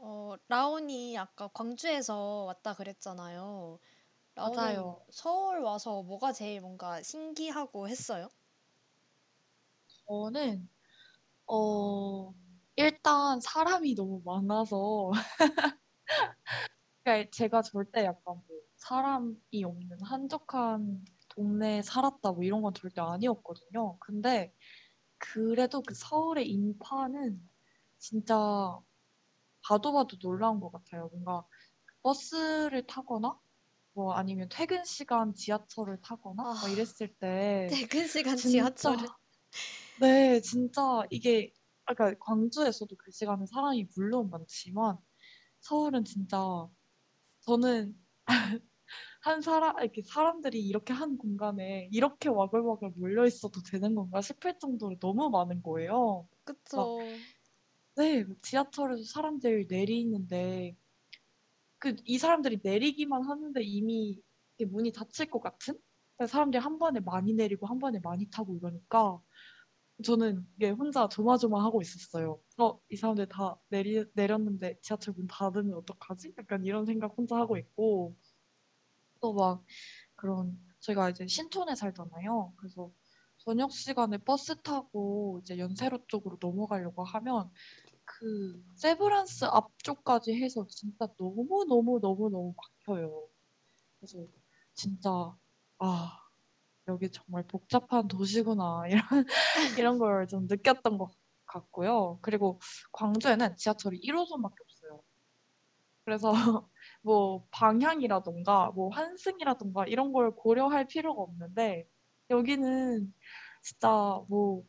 어, 라온이 아까 광주에서 왔다 그랬잖아요. 라온은 맞아요. 서울 와서 뭐가 제일 뭔가 신기하고 했어요? 저는 어 일단 사람이 너무 많아서 그러니까 제가 절대 약간 뭐 사람이 없는 한적한 동네에 살았다 뭐 이런 건 절대 아니었거든요. 근데 그래도 그 서울의 인파는 진짜 봐도 봐도 놀라운 것 같아요. 뭔가 버스를 타거나 뭐 아니면 퇴근 시간 지하철을 타거나 아, 뭐 이랬을 때 퇴근 시간 진짜 지하철은 네 진짜 이게 아까 광주에서도 그 시간에 사람이 물론 많지만 서울은 진짜 저는 한 사람 이렇게 사람들이 이렇게 한 공간에 이렇게 와글와글 몰려 있어도 되는 건가 싶을 정도로 너무 많은 거예요. 막 그쵸. 네, 지하철에서 사람들 내리는데 그 이 사람들이 내리기만 하는데 이미 문이 닫힐 것 같은? 사람들이 한 번에 많이 내리고 한 번에 많이 타고 이러니까 저는 이게 혼자 조마조마하고 있었어요. 어, 이 사람들 다 내리, 내렸는데 지하철 문 닫으면 어떡하지? 약간 이런 생각 혼자 하고 있고 또 막 그런 저희가 이제 신촌에 살잖아요. 그래서 저녁 시간에 버스 타고 이제 연세로 쪽으로 넘어가려고 하면 그 세브란스 앞쪽까지 해서 진짜 너무 너무 너무 너무 막혀요. 그래서 진짜 아 여기 정말 복잡한 도시구나 이런 이런 걸 좀 느꼈던 것 같고요. 그리고 광주에는 지하철이 1호선밖에 없어요. 그래서 뭐 방향이라던가 뭐 환승이라던가 이런 걸 고려할 필요가 없는데 여기는 진짜 뭐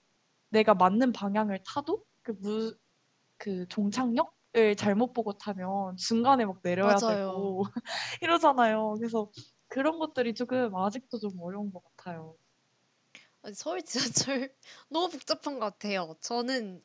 내가 맞는 방향을 타도 그 무, 그 종착역 을 잘못 보고 타면 중간에 막 내려야 맞아요. 되고 이러잖아요. 그래서 그런 것들이 조금 아직도 좀 어려운 것 같아요. 아니, 서울 지하철 너무 복잡한 것 같아요. 저는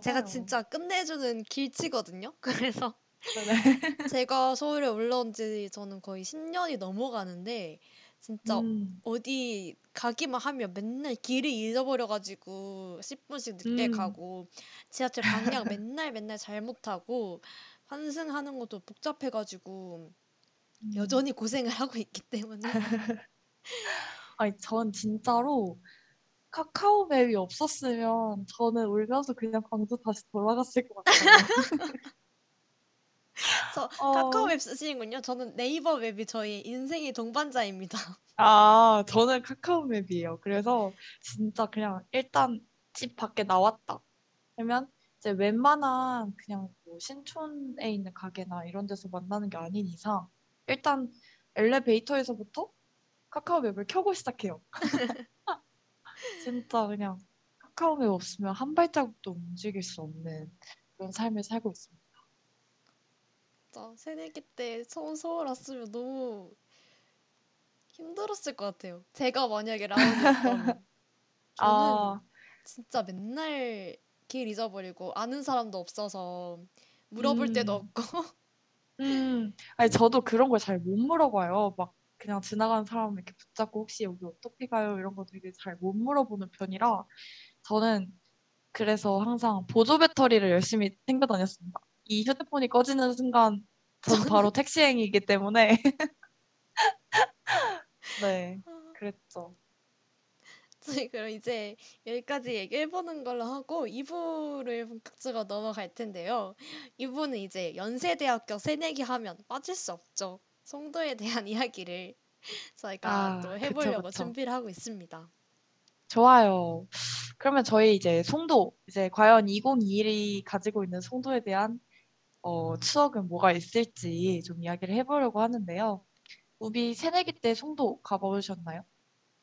제가 맞아요. 진짜 끝내주는 길치거든요. 그래서 네네. 제가 서울에 올라온 지 저는 거의 10년이 넘어가는데 진짜 음, 어디 가기만 하면 맨날 길을 잊어버려가지고 10분씩 늦게 음, 가고 지하철 방향 맨날 맨날 잘못 타고 환승하는 것도 복잡해가지고 음. 여전히 고생을 하고 있기 때문에 아니, 전 진짜로 카카오 맵이 없었으면 저는 울면서 그냥 광주 다시 돌아갔을 것 같아요. 저 카카오 어, 맵 쓰시는군요. 저는 네이버 맵이 저희 인생의 동반자입니다. 아, 저는 카카오 맵이에요. 그래서 진짜 그냥 일단 집 밖에 나왔다. 그러면 이제 웬만한 그냥 뭐 신촌에 있는 가게나 이런 데서 만나는 게 아닌 이상 일단 엘리베이터에서부터 카카오 맵을 켜고 시작해요. 진짜 그냥 카카오 맵 없으면 한 발자국도 움직일 수 없는 그런 삶을 살고 있습니다. 진짜 새내기 때 처음 서울 왔으면 너무 힘들었을 것 같아요. 제가 만약에 라온이었다면 저는 아, 진짜 맨날 길 잊어버리고 아는 사람도 없어서 물어볼 음, 없고 음. 아니, 저도 그런 걸 잘 못 물어봐요. 막 그냥 지나가는 사람 이렇게 붙잡고 혹시 여기 어떻게 가요? 이런 거 되게 잘 못 물어보는 편이라 저는 그래서 항상 보조 배터리를 열심히 챙겨 다녔습니다. 이 휴대폰이 꺼지는 순간 전 바로 저는 택시 행위이기 때문에 네, 그랬죠. 저희 그럼 이제 여기까지 얘기해보는 걸로 하고 2부를 본격적으로 넘어갈 텐데요. 2부는 이제 연세대학교 새내기 하면 빠질 수 없죠. 송도에 대한 이야기를 저희가 아, 또 그쵸, 해보려고 그쵸. 준비를 하고 있습니다. 좋아요. 그러면 저희 이제 송도, 이제 과연 2021이 가지고 있는 송도에 대한 어, 추억은 뭐가 있을지 좀 이야기를 해보려고 하는데요. 우비 새내기 때 송도 가보셨나요?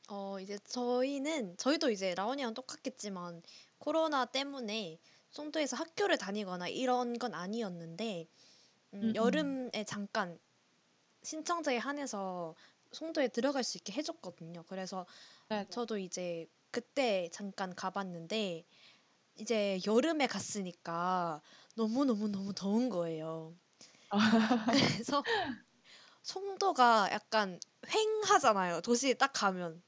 어, 이제 저희는, 저희도 이제 라온이랑 똑같겠지만 코로나 때문에 송도에서 학교를 다니거나 이런 건 아니었는데, 음, 음, 음. 여름에 잠깐 신청자에 한해서 송도에 들어갈 수 있게 해줬거든요. 그래서 네네. 저도 이제 그때 잠깐 가봤는데, 이제 여름에 갔으니까 너무너무너무 더운 거예요. 그래서 송도가 약간 휑하잖아요. 도시에 딱 가면.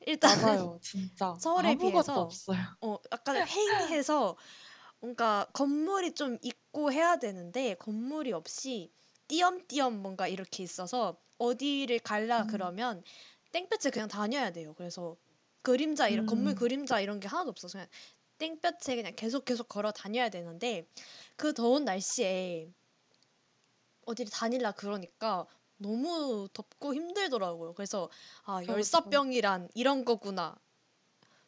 일단 맞아요. 진짜 서울에 아무것도 비해서 없어요. 어 약간 휑해서 뭔가 건물이 좀 있고 해야 되는데 건물이 없이 띄엄띄엄 뭔가 이렇게 있어서 어디를 갈라 음. 그러면 땡볕에 그냥 다녀야 돼요. 그래서 그림자 이런 건물 음. 그림자 이런 게 하나도 없어서 그냥 땡볕에 그냥 계속 계속 걸어 다녀야 되는데 그 더운 날씨에 어디를 다닐라 그러니까 너무 덥고 힘들더라고요. 그래서 아 그렇죠. 열사병이란 이런 거구나.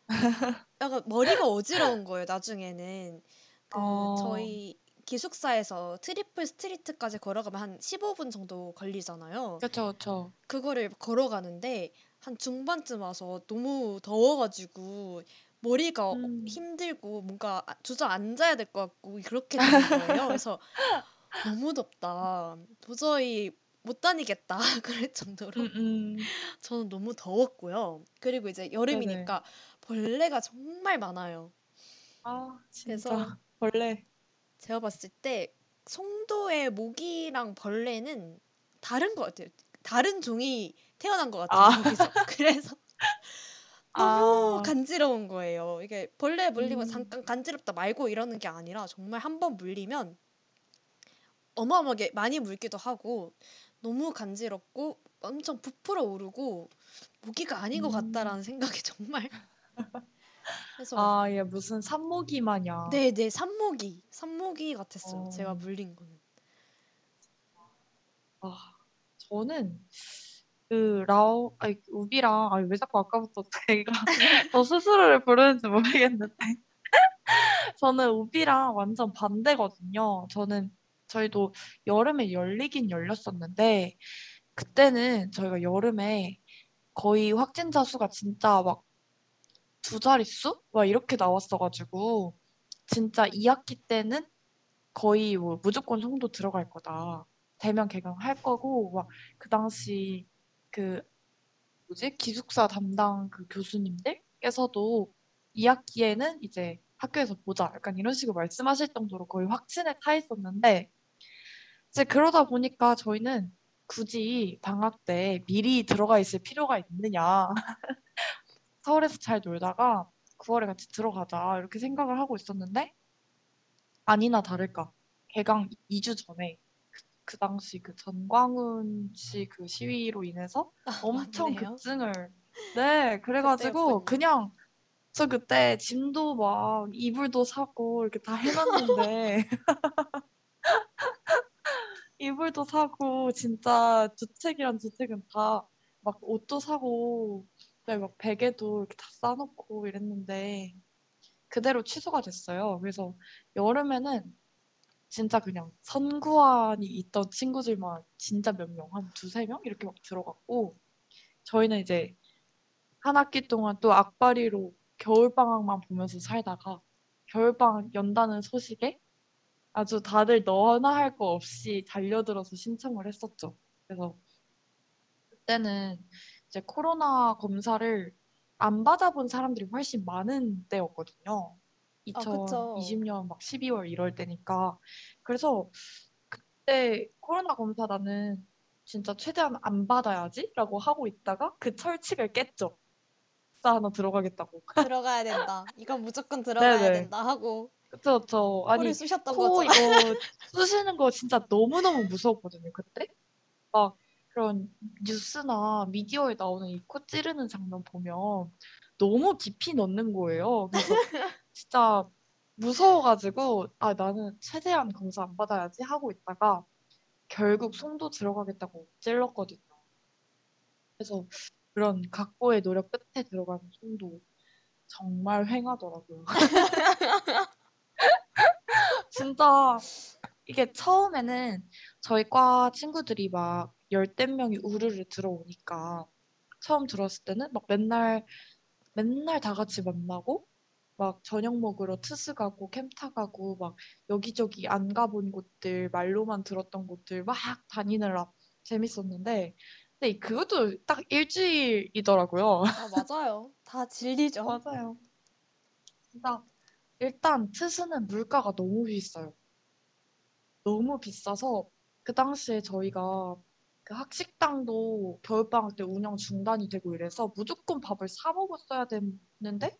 약간 머리가 어지러운 거예요. 나중에는 그 어. 저희 기숙사에서 트리플 스트리트까지 걸어가면 한 15분 정도 걸리잖아요. 그쵸, 그쵸. 그거를 걸어가는,데 한 중반쯤 와서 너무 더워가지고 머리가 어- 음. 힘들고 뭔가 아- 주저앉아야 될 것 같고 그렇게 되는 거예요. 그래서 너무 덥다. 도저히 못 다니겠다. 그럴 정도로 음, 음. 저는 너무 더웠고요. 그리고 이제 여름이니까 벌레가 정말 많아요. 아, 그래서 진짜 벌레. 제가 봤을 때 송도의 모기랑 벌레는 다른 것 같아요. 다른 종이 태어난 것 같아요. 아. 그래서 너무 아. 간지러운 거예요. 이게 벌레 물리면 음. 잠깐 간지럽다 말고 이러는 게 아니라 정말 한 번 물리면 어마어마하게 많이 물기도 하고 너무 간지럽고 엄청 부풀어 오르고 모기가 아닌 것 음. 같다라는 생각이 정말 그래서 아, 얘 무슨 산모기 마냥. 네 네 산모기 산모기 같았어요. 어. 제가 물린 거는. 아, 저는 그 라오, 아니 우비랑 아니 왜 자꾸 아까부터 제가 저 스스로를 부르는지 모르겠는데 저는 우비랑 완전 반대거든요. 저는 저희도 여름에 열리긴 열렸었는데 그때는 저희가 여름에 거의 확진자 수가 진짜 막 두 자릿수? 막 이렇게 나왔어가지고 진짜 2학기 때는 거의 뭐 무조건 송도 들어갈 거다. 대면 개강할 거고 막 그 당시 그 뭐지? 기숙사 담당 그 교수님들께서도 2학기에는 이제 학교에서 보자. 약간 이런 식으로 말씀하실 정도로 거의 확신에 차 있었는데 이제 그러다 보니까 저희는 굳이 방학 때 미리 들어가 있을 필요가 있느냐. 서울에서 잘 놀다가 9월에 같이 들어가자. 이렇게 생각을 하고 있었는데 아니나 다를까. 개강 2주 전에 그, 그 당시 그 전광훈 씨 그 시위로 인해서 아, 엄청 맞네요. 급증을 네 그래가지고. 그냥 저 그때 짐도 막 이불도 사고 이렇게 다 해놨는데 이불도 사고 진짜 주책이란 주책은 다 막 옷도 사고 그다음에 막 베개도 이렇게 다 싸놓고 이랬는데 그대로 취소가 됐어요. 그래서 여름에는 진짜 그냥 선구안이 있던 친구들만 진짜 몇 명, 한 두세 명 이렇게 막 들어갔고 저희는 이제 한 학기 동안 또 악바리로 겨울방학만 보면서 살다가 겨울방학 연다는 소식에 아주 다들 너나 할 거 없이 달려들어서 신청을 했었죠. 그래서 그때는 이제 코로나 검사를 안 받아본 사람들이 훨씬 많은 때였거든요. 아, 그쵸. 2020년 막 12월 이럴 때니까. 그래서 그때 코로나 검사 나는 진짜 최대한 안 받아야지라고 하고 있다가 그 철칙을 깼죠. 진짜 하나 들어가겠다고. 들어가야 된다. 이건 무조건 들어가야 네네. 된다 하고 그쵸, 저 아니 코. 이거 쑤시는 거 진짜 너무 너무 무서웠거든요, 그때. 막 그런 뉴스나 미디어에 나오는 이 코 찌르는 장면 보면 너무 깊이 넣는 거예요. 그래서 진짜 무서워가지고 아 나는 최대한 검사 안 받아야지 하고 있다가 결국 송도 들어가겠다고 찔렀거든요. 그래서 그런 각고의 노력 끝에 들어가는 송도 정말 횡하더라고요. 진짜 이게 처음에는 저희 과 친구들이 막 열댓 명이 우르르 들어오니까 처음 들어왔을 때는 막 맨날 맨날 다 같이 만나고 막 저녁 먹으러 트스 가고 캠타 가고 막 여기저기 안 가본 곳들 말로만 들었던 곳들 막 다니느라 재밌었는데 근데 그것도 딱 일주일이더라고요. 아, 맞아요. 다 질리죠. 맞아요. 진짜 일단 트스는 물가가 너무 비싸요. 너무 비싸서 그 당시에 저희가 그 학식당도 겨울방학 때 운영 중단이 되고 이래서 무조건 밥을 사 먹었어야 됐는데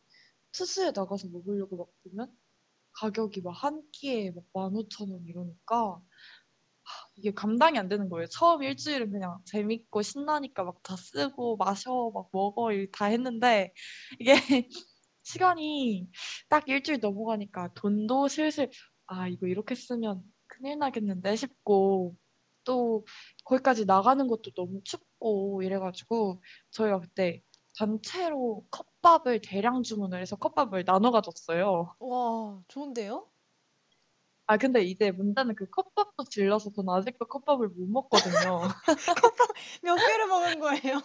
트스에 나가서 먹으려고 막 보면 가격이 막 한 끼에 막 15,000원 이러니까 하, 이게 감당이 안 되는 거예요. 처음 일주일은 그냥 재밌고 신나니까 막 다 쓰고 마셔 막 먹어 이다 했는데 이게 시간이 딱 일주일 넘어가니까 돈도 슬슬 아 이거 이렇게 쓰면 큰일 나겠는데 싶고 또 거기까지 나가는 것도 너무 춥고 이래가지고 저희가 그때 단체로 컵밥을 대량 주문을 해서 컵밥을 나눠 가졌어요. 와, 좋은데요? 아 근데 이제 문제는 그 컵밥도 질려서 전 아직도 컵밥을 못 먹거든요. 몇 개를 먹은 거예요?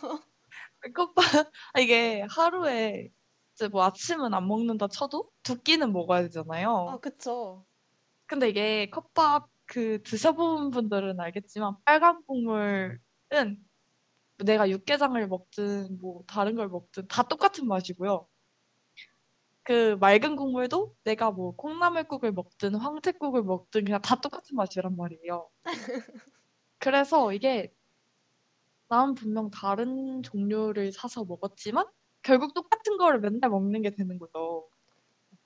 컵밥 아, 이게 하루에 이제 뭐 아침은 안 먹는다 쳐도 두 끼는 먹어야 되잖아요. 아, 그쵸. 근데 이게 컵밥 그 드셔본 분들은 알겠지만 빨간 국물은 내가 육개장을 먹든 뭐 다른 걸 먹든 다 똑같은 맛이고요. 그 맑은 국물도 내가 뭐 콩나물국을 먹든 황태국을 먹든 그냥 다 똑같은 맛이란 말이에요. 그래서 이게 난 분명 다른 종류를 사서 먹었지만 결국 똑같은 거를 맨날 먹는 게 되는 거죠.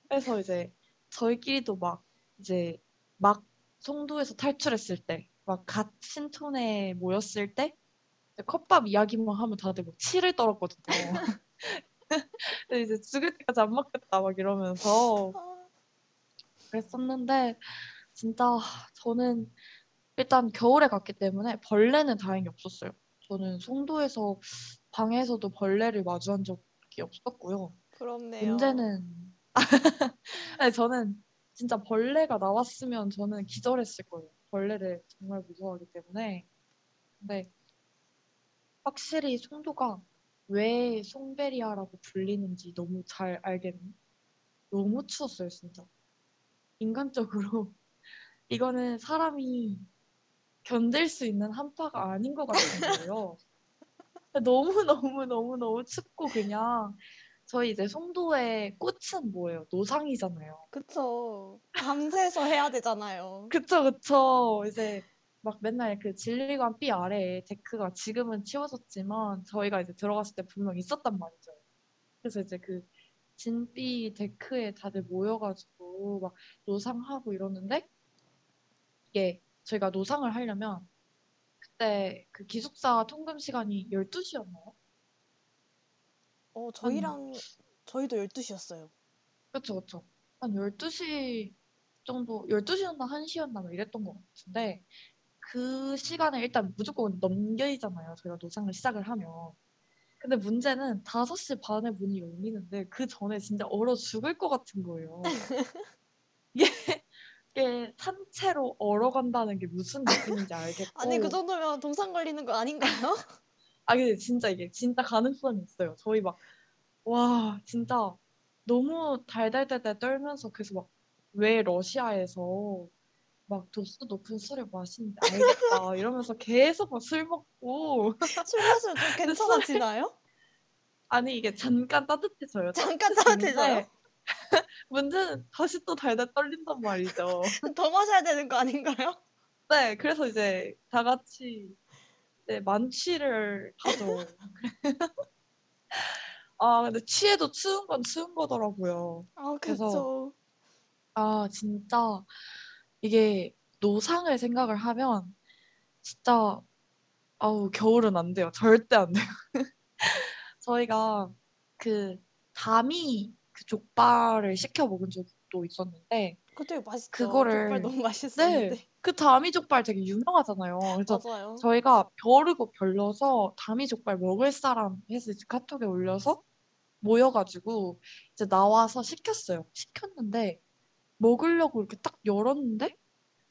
그래서 이제 저희끼리도 막 이제 막 송도에서 탈출했을 때, 막 갓 신촌에 모였을 때 컵밥 이야기만 하면 다들 막 치를 떨었거든요. 이제 죽을 때까지 안 먹겠다 막 이러면서 아, 그랬었는데 진짜 저는 일단 겨울에 갔기 때문에 벌레는 다행히 없었어요. 저는 송도에서 방에서도 벌레를 마주한 적이 없었고요. 부럽네요. 문제는 아니, 저는 진짜 벌레가 나왔으면 저는 기절했을 거예요. 벌레를 정말 무서워하기 때문에. 근데 확실히 송도가 왜 송베리아라고 불리는지 너무 잘 알겠네. 너무 추웠어요, 진짜. 인간적으로 이거는 사람이 견딜 수 있는 한파가 아닌 것 같은 거예요. 너무 너무 너무 너무 춥고 그냥 저희 이제 송도의 꽃은 뭐예요? 노상이잖아요. 그쵸. 밤새서 해야 되잖아요. 그쵸 그쵸. 이제 막 맨날 그 진리관 B 아래에 데크가 지금은 치워졌지만 저희가 이제 들어갔을 때 분명 있었단 말이죠. 그래서 이제 그 진B 데크에 다들 모여가지고 막 노상하고 이러는데 이게 저희가 노상을 하려면 그때 그 기숙사 통금 시간이 12시였나요? 어, 저희랑, 저희도 12시였어요. 그쵸, 그쵸. 한 12시 정도, 12시였나 1시였나 뭐 이랬던 것 같은데, 그 시간에 일단 무조건 넘겨이잖아요. 저희가 노상을 시작을 하면. 근데 문제는 5시 반에 문이 열리는데, 그 전에 진짜 얼어 죽을 것 같은 거예요. 이게, 이게 산채로 얼어간다는 게 무슨 느낌인지 알겠고. 아니, 그 정도면 동상 걸리는 거 아닌가요? 아, 근데 진짜 이게 진짜 가능성이 있어요. 저희 막, 와, 진짜 너무 달달달달 떨면서 계속 막, 왜 러시아에서 막 도수 높은 술을 마시는지 알겠다. 이러면서 계속 막 술 먹고. 술 마시면 좀 괜찮아지나요? 아니, 이게 잠깐 따뜻해져요. 잠깐 따뜻해져요? 문제는 다시 또 달달 떨린단 말이죠. 더 마셔야 되는 거 아닌가요? 네, 그래서 이제 다 같이 이제 만취를 하죠. 아, 근데 취해도 추운 건 추운 거더라고요. 아, 그래서. 아, 진짜 이게 노상을 생각을 하면 진짜 아우 겨울은 안 돼요. 절대 안 돼요. 저희가 그 담이 그 족발을 시켜 먹은 적도 있었는데 그때 맛있죠. 그거를- 족발 너무 네, 맛있었는데. 그 담이 족발 되게 유명하잖아요. 그래서 맞아요. 저희가 벼르고 별러서 담이 족발 먹을 사람 해서 카톡에 올려서 모여가지고 이제 나와서 시켰어요. 시켰는데 먹으려고 이렇게 딱 열었는데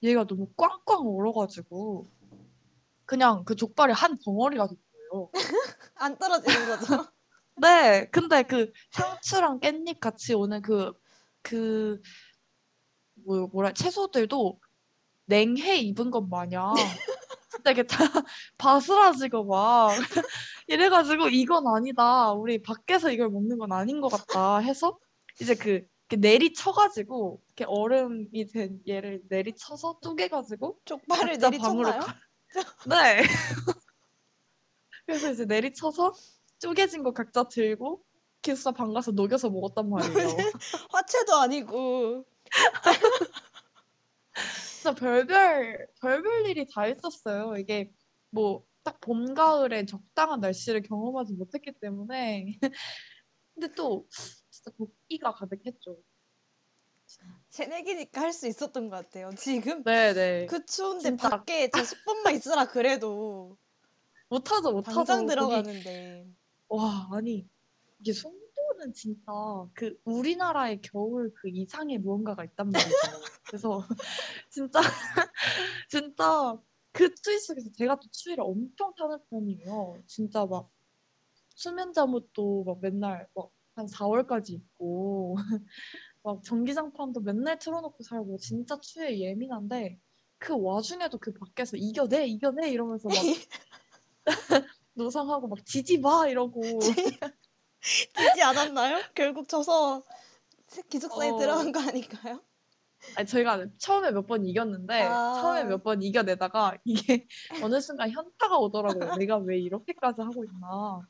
얘가 너무 꽝꽝 얼어가지고 그냥 그 족발이 한 덩어리가 된 거예요. 안 떨어지는 거죠. 네, 근데 그 상추랑 깻잎 같이 오는 그, 그, 뭐, 뭐라, 채소들도 냉해 입은 것 마냥 진짜 이게 다 바스라지고 막 이래가지고 이건 아니다. 우리 밖에서 이걸 먹는 건 아닌 것 같다 해서 이제 그 내리쳐가지고 이렇게 얼음이 된 얘를 내리쳐서 쪼개가지고 족발을 내리쳤나요? 가- 네. 그래서 이제 내리쳐서 쪼개진 거 각자 들고 기숙사 방 가서 녹여서 먹었단 말이에요. 화채도 아니고. 진짜 별별 별별 일이 다 있었어요. 이게 뭐 딱 봄 가을에 적당한 날씨를 경험하지 못했기 때문에 근데 또 진짜 도끼가 가득했죠. 새내기니까 할 수 있었던 것 같아요. 지금 네네. 그 추운데 진짜. 밖에 저 10분만 있으라 그래도 못하죠 못하죠. 당장 거기 들어가는데. 와 아니 이게 송도는 진짜 그 우리나라의 겨울 그 이상의 무언가가 있단 말이죠. 그래서 진짜 진짜 그 추위 속에서 제가 또 추위를 엄청 타는 편이에요. 진짜 막 수면 잠옷도 막 맨날 막 한 4월까지 입고 막 전기장판도 맨날 틀어놓고 살고 진짜 추위에 예민한데 그 와중에도 그 밖에서 이겨내 이겨내 이러면서 막 노상하고 막 지지 마 이러고 지지 않았나요? 결국 져서 기숙사에 어. 들어간 거 아닐까요? 아니 저희가 처음에 몇 번 이겼는데 아. 처음에 몇 번 이겨내다가 이게 어느 순간 현타가 오더라고요. 내가 왜 이렇게까지 하고 있나.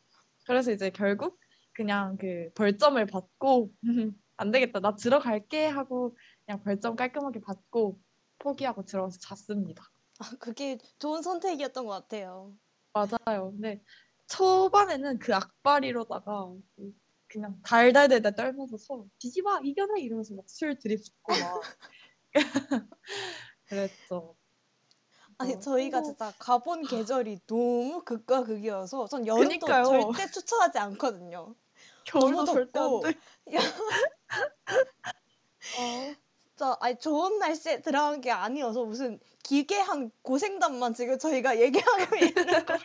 그래서 이제 결국 그냥 그 벌점을 받고 안 되겠다 나 들어갈게 하고 그냥 벌점 깔끔하게 받고 포기하고 들어가서 잤습니다. 아, 그게 좋은 선택이었던 것 같아요. 맞아요. 근데 초반에는 그 악바리로다가 그냥 달달달달 떨면서 서로 뒤집어 이겨내 이러면서 막 술 들이붓고 막 그랬죠. 아니 어, 저희가 진짜 가본 계절이 너무 극과 극이어서 전 여름도 그니까요. 절대 추천하지 않거든요. 겨울도 너무 절대 안 덥고. 돼. 야. 어, 진짜 아니 좋은 날씨에 들어간 게 아니어서 무슨 기괴한 고생담만 지금 저희가 얘기하고 있는 거.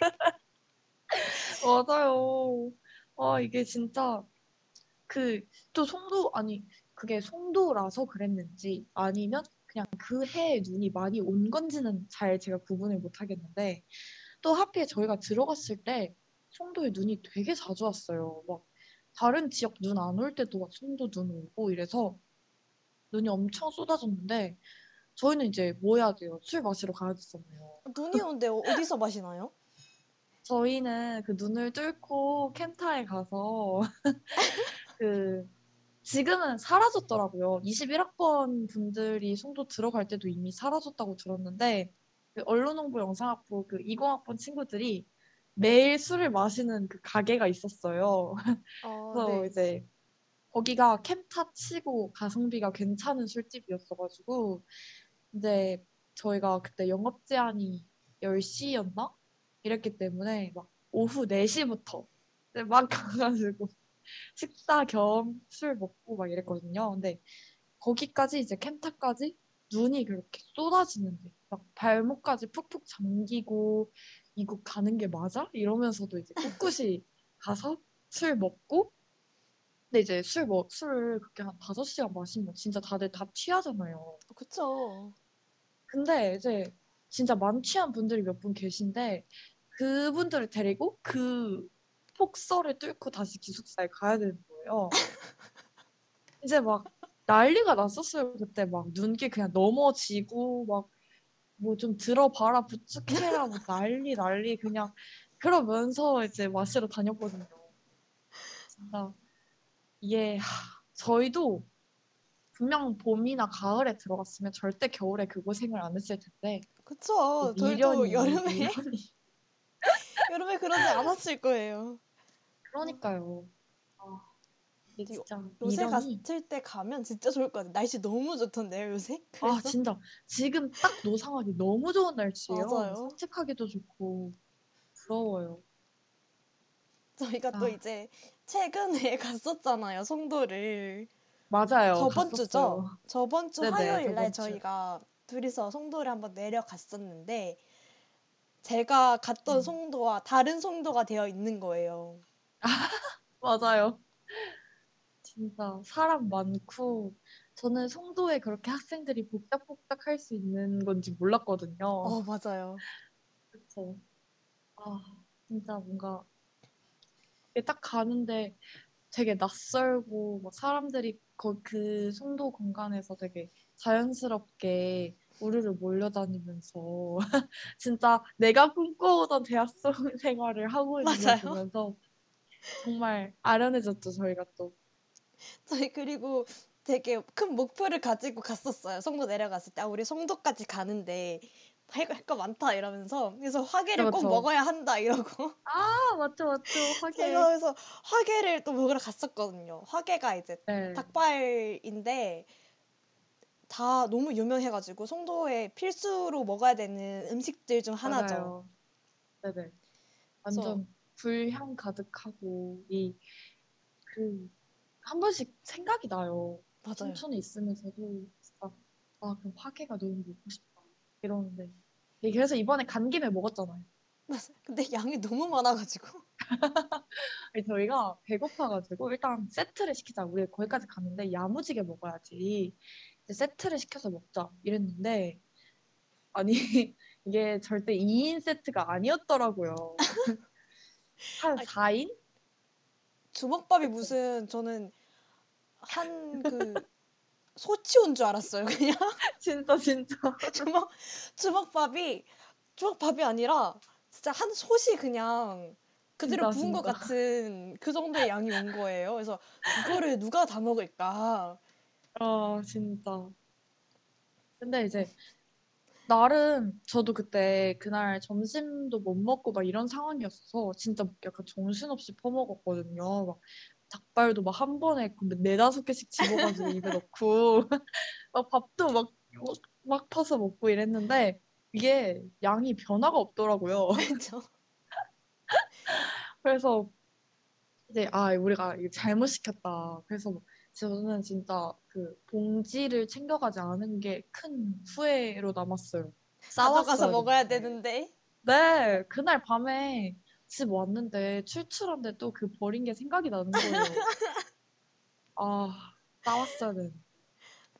맞아요. 아 이게 진짜 그 또 송도 아니 그게 송도라서 그랬는지 아니면 그냥 그 해에 눈이 많이 온 건지는 잘 제가 구분을 못 하겠는데 또 하필 저희가 들어갔을 때 송도에 눈이 되게 자주 왔어요. 막 다른 지역 눈 안 올 때도 막 송도 눈 오고 이래서 눈이 엄청 쏟아졌는데 저희는 이제 뭐 해야 돼요? 술 마시러 가야 됐잖아요. 눈이 어- 어디서 마시나요? 저희는 그 눈을 뚫고 켄타에 가서 그 지금은 사라졌더라고요. 21학번 분들이 송도 들어갈 때도 이미 사라졌다고 들었는데 그 언론홍보 영상학부 그 20학번 친구들이 매일 술을 마시는 그 가게가 있었어요. 어, 그래서 네. 이제 거기가 캠타 치고 가성비가 괜찮은 술집이었어가지고 이제 저희가 그때 영업 제한이 10시였나? 이랬기 때문에 막 오후 4시부터 막 가가지고 식사 겸 술 먹고 막 이랬거든요. 근데 거기까지 이제 캠타까지 눈이 그렇게 쏟아지는데 막 발목까지 푹푹 잠기고 이국 가는 게 맞아? 이러면서도 이제 꿋꿋이 가서 술 먹고 근데 이제 술 먹, 술을 그렇게 한 5시간 마시면 진짜 다들 다 취하잖아요. 그쵸. 근데 이제 진짜 만취한 분들이 몇 분 계신데 그분들을 데리고 그 폭설을 뚫고 다시 기숙사에 가야 되는 거예요. 이제 막 난리가 났었어요. 그때 막 눈길 그냥 넘어지고 막 뭐 좀 들어봐라 부축해라 뭐 난리 난리 그냥 그러면서 이제 마시러 다녔거든요. 진짜 하, 저희도 분명 봄이나 가을에 들어갔으면 절대 겨울에 그 고생을 안 했을 텐데 그쵸. 저희도 미련이 여름에 여름에 그러지 않았을 거예요. 그러니까요. 아, 이게 진짜 요새 미련이 갔을 때 가면 진짜 좋을 것 같아요. 날씨 너무 좋던데요, 요새? 아 그래서 진짜 지금 딱 노상하기 너무 좋은 날씨예요. 맞아요. 산책하기도 좋고 부러워요. 저희가 또 아. 이제 최근에 갔었잖아요, 송도를. 맞아요. 저번 주죠? 갔었어요. 저번 주 네네, 화요일 날. 저희가 둘이서 송도를 한번 내려갔었는데 제가 갔던 음. 송도와 다른 송도가 되어 있는 거예요. 맞아요. 진짜 사람 많고 저는 송도에 그렇게 학생들이 복작복작 할수 있는 건지 몰랐거든요. 어, 맞아요. 그쵸. 아, 진짜 뭔가 딱 가는데 되게 낯설고 막 사람들이 거, 그 송도 공간에서 되게 자연스럽게 우르르 몰려다니면서 진짜 내가 꿈꿔오던 대학생 생활을 하고 있는. 걸 보면서 정말 아련해졌죠 저희가 또. 저희 그리고 되게 큰 목표를 가지고 갔었어요. 송도 내려갔을 때 아, 우리 송도까지 가는데 할거 많다 이러면서 그래서 화계를 꼭 그렇죠. 먹어야 한다 이러고 아 맞죠 맞죠 하게. 제가 그래서 화계를 또 먹으러 갔었거든요. 화계가 이제 네. 닭발인데 다 너무 유명해가지고 송도에 필수로 먹어야 되는 음식들 중 하나죠. 맞아요. 네네. 완전 불향 가득하고 이 그 한 번씩 생각이 나요. 맞아요. 청춘에 있으면서도 진짜 아 그럼 화개가 너무 먹고 싶다 이러는데 예, 그래서 이번에 간 김에 먹었잖아요. 맞아요. 근데 양이 너무 많아가지고 저희가 배고파가지고 일단 세트를 시키자. 우리 거기까지 갔는데 야무지게 먹어야지. 세트를 시켜서 먹자 이랬는데 아니 이게 절대 2인 세트가 아니었더라고요. 한 아니, 4인? 주먹밥이 무슨 저는 한 그 소치 온 줄 알았어요. 그냥 진짜 진짜. 주먹 주먹밥이 주먹밥이 아니라 진짜 한 솥이 그냥 그대로 부은 것. 같은 그 정도의 양이 온 거예요. 그래서 그거를 누가 다 먹을까? 아 진짜. 근데 이제 나름 저도 그때 그날 점심도 못 먹고 막 이런 상황이었어서 진짜 약간 정신없이 퍼먹었거든요. 막 닭발도 막 한 번에 그 네다섯 개씩 집어가지고 입에 넣고 막 밥도 막, 막 퍼서 먹고 이랬는데 이게 양이 변화가 없더라고요. 그렇죠. 그래서 이제 아 우리가 잘못 시켰다. 그래서 저는 진짜 그 봉지를 챙겨가지 않은 게 큰 후회로 남았어요. 싸웠어야 먹어야 되는데. 네, 그날 밤에 집 왔는데 출출한데 또 그 버린 게 생각이 나는 거예요. 아, 돼.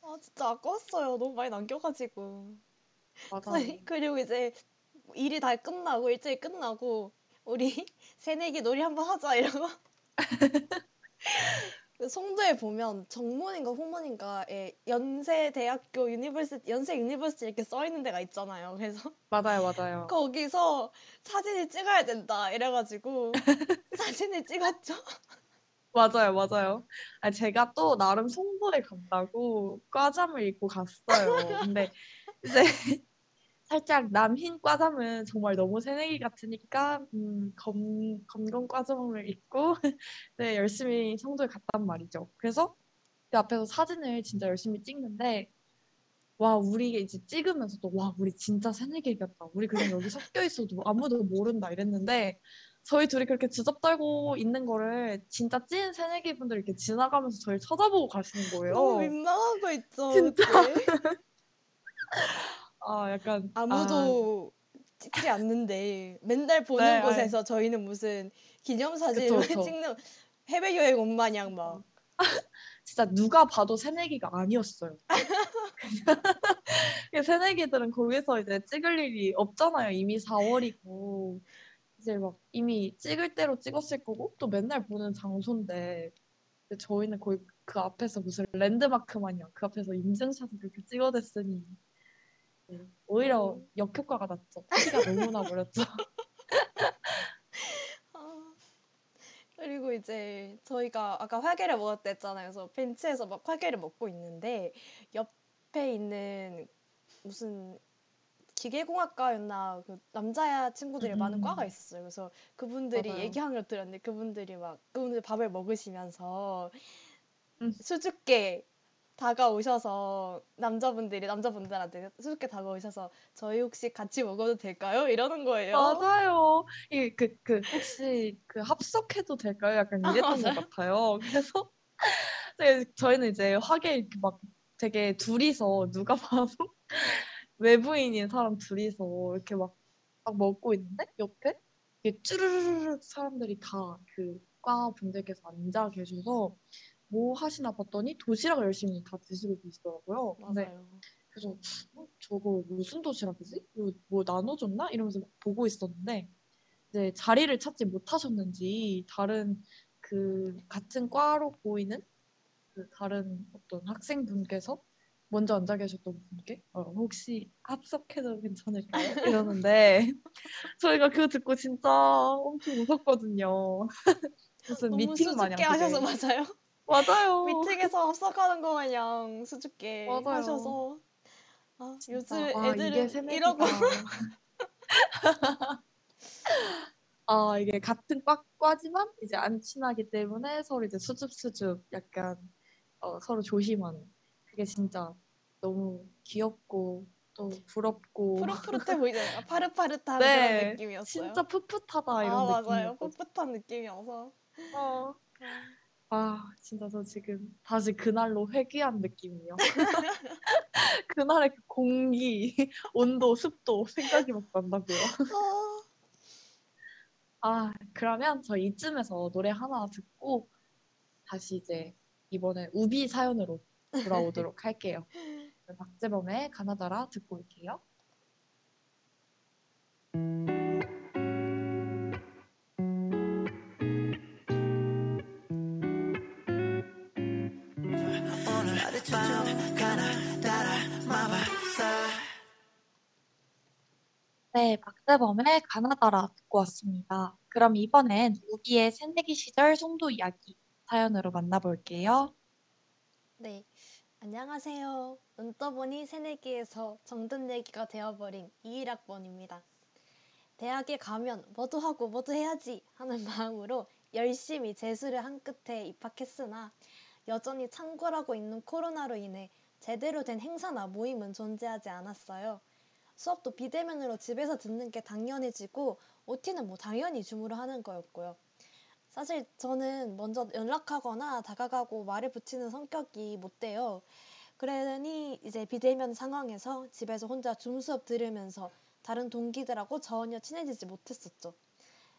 아 진짜 아까웠어요. 너무 많이 남겨가지고. 맞아. 저희 그리고 이제 일이 다 끝나고 일찍 끝나고 우리 새내기 놀이 한번 하자 이러고 그 송도에 보면 정문인가 후문인가에 연세대학교 University 연세 University 이렇게 써 있는 데가 있잖아요. 그래서 맞아요, 맞아요. 거기서 사진을 찍어야 된다 이래가지고 사진을 찍었죠. 맞아요, 맞아요. 아, 제가 또 나름 송도에 간다고 과잠을 입고 갔어요. 근데 이제 살짝 남흰 과잠은 정말 너무 새내기 같으니까 음, 검, 검정 과잠을 입고 네, 열심히 송도에 갔단 말이죠. 그래서 그 앞에서 사진을 진짜 열심히 찍는데 와, 우리 이제 찍으면서도 와, 우리 진짜 새내기겠다. 우리 그냥 여기 섞여 있어도 아무도 모른다 이랬는데 저희 둘이 그렇게 주접 떨고 있는 거를 진짜 찐 새내기 분들 이렇게 지나가면서 저를 쳐다보고 가시는 거예요. 너무 민망한 거 있죠. 진짜. 아, 약간 아무도 찍지 않는데 맨날 보는 네, 곳에서 저희는 무슨 기념사진을. 찍는 해외 여행 온 마냥 막 진짜 누가 봐도 새내기가 아니었어요. 그냥 새내기들은 거기서 이제 찍을 일이 없잖아요. 이미 4월이고 이제 막 이미 찍을 대로 찍었을 거고 또 맨날 보는 장소인데 저희는 거의 그 앞에서 무슨 랜드마크 마냥 그 앞에서 인증샷을 그렇게 찍어댔으니 네, 오히려 음. 역효과가 났죠. 티가 너무 나버렸죠. 아, 그리고 이제 저희가 아까 화계를 먹었다 했잖아요. 그래서 벤치에서 막 화계를 먹고 있는데 옆에 있는 무슨 기계공학과였나 그 남자 친구들이 많은 음. 과가 있었어요. 그래서 그분들이 맞아요. 얘기한 걸 들었는데 그분들이 막 그분들 밥을 먹으시면서 음. 수줍게 다가오셔서 남자분들이 남자분들한테 수줍게 다가오셔서 저희 혹시 같이 먹어도 될까요? 이러는 거예요. 맞아요. 이게 그, 그, 혹시 그 합석해도 될까요? 약간 아, 이랬던 맞아요. 것 같아요. 그래서 저희는 이제 화계 이렇게 막 되게 둘이서 누가 봐도 외부인인 사람 둘이서 이렇게 막, 막 먹고 있는데 옆에 쭈르르르 사람들이 다 그 과 분들께서 앉아 계셔서 뭐 하시나 봤더니 도시락을 열심히 다 드시고 계시더라고요. 맞아요. 그래서 어, 저거 무슨 도시락이지? 뭐 나눠줬나? 이러면서 막 보고 있었는데 이제 자리를 찾지 못하셨는지 다른 그 같은 과로 보이는 그 다른 어떤 학생분께서 먼저 앉아 계셨던 분께 어, 혹시 합석해도 괜찮을까요? 이러는데 저희가 그거 듣고 진짜 엄청 웃었거든요. 무슨 미팅 마냥 하셔서. 맞아요. 맞아요. 미팅에서 합석하는 거 마냥 수줍게 맞아요. 하셔서 아, 요즘 아, 이게 애들은 새내기가 이러고 아 이게 같은 과, 과지만 이제 안 친하기 때문에 서로 이제 수줍수줍 약간 어, 서로 조심하는 그게 진짜 너무 귀엽고 또 부럽고 푸릇푸릇해 보이잖아요. 파릇파릇한 네, 그런 느낌이었어요. 진짜 풋풋하다 이런 아 맞아요. 풋풋한 느낌이어서 어. 아, 아 진짜 저 지금 다시 그날로 회귀한 느낌이요. 그날의 그 공기, 온도, 습도 생각이 막 난다고요. 아, 아 그러면 저 이쯤에서 노래 하나 듣고 다시 이제 이번에 우비 사연으로 돌아오도록 할게요. 박재범의 가나다라 듣고 올게요. 네, 박재범의 가나다라 듣고 왔습니다. 그럼 이번엔 우비의 새내기 시절 송도 이야기 사연으로 만나볼게요. 네, 안녕하세요. 눈 떠보니 새내기에서 정든 얘기가 되어버린 21학번입니다. 대학에 가면 뭐도 하고 뭐도 해야지 하는 마음으로 열심히 재수를 한 끝에 입학했으나 여전히 창궐하고 있는 코로나로 인해 제대로 된 행사나 모임은 존재하지 않았어요. 수업도 비대면으로 집에서 듣는 게 당연해지고 OT는 뭐 당연히 줌으로 하는 거였고요. 사실 저는 먼저 연락하거나 다가가고 말을 붙이는 성격이 못 돼요. 그러니 이제 비대면 상황에서 집에서 혼자 줌 수업 들으면서 다른 동기들하고 전혀 친해지지 못했었죠.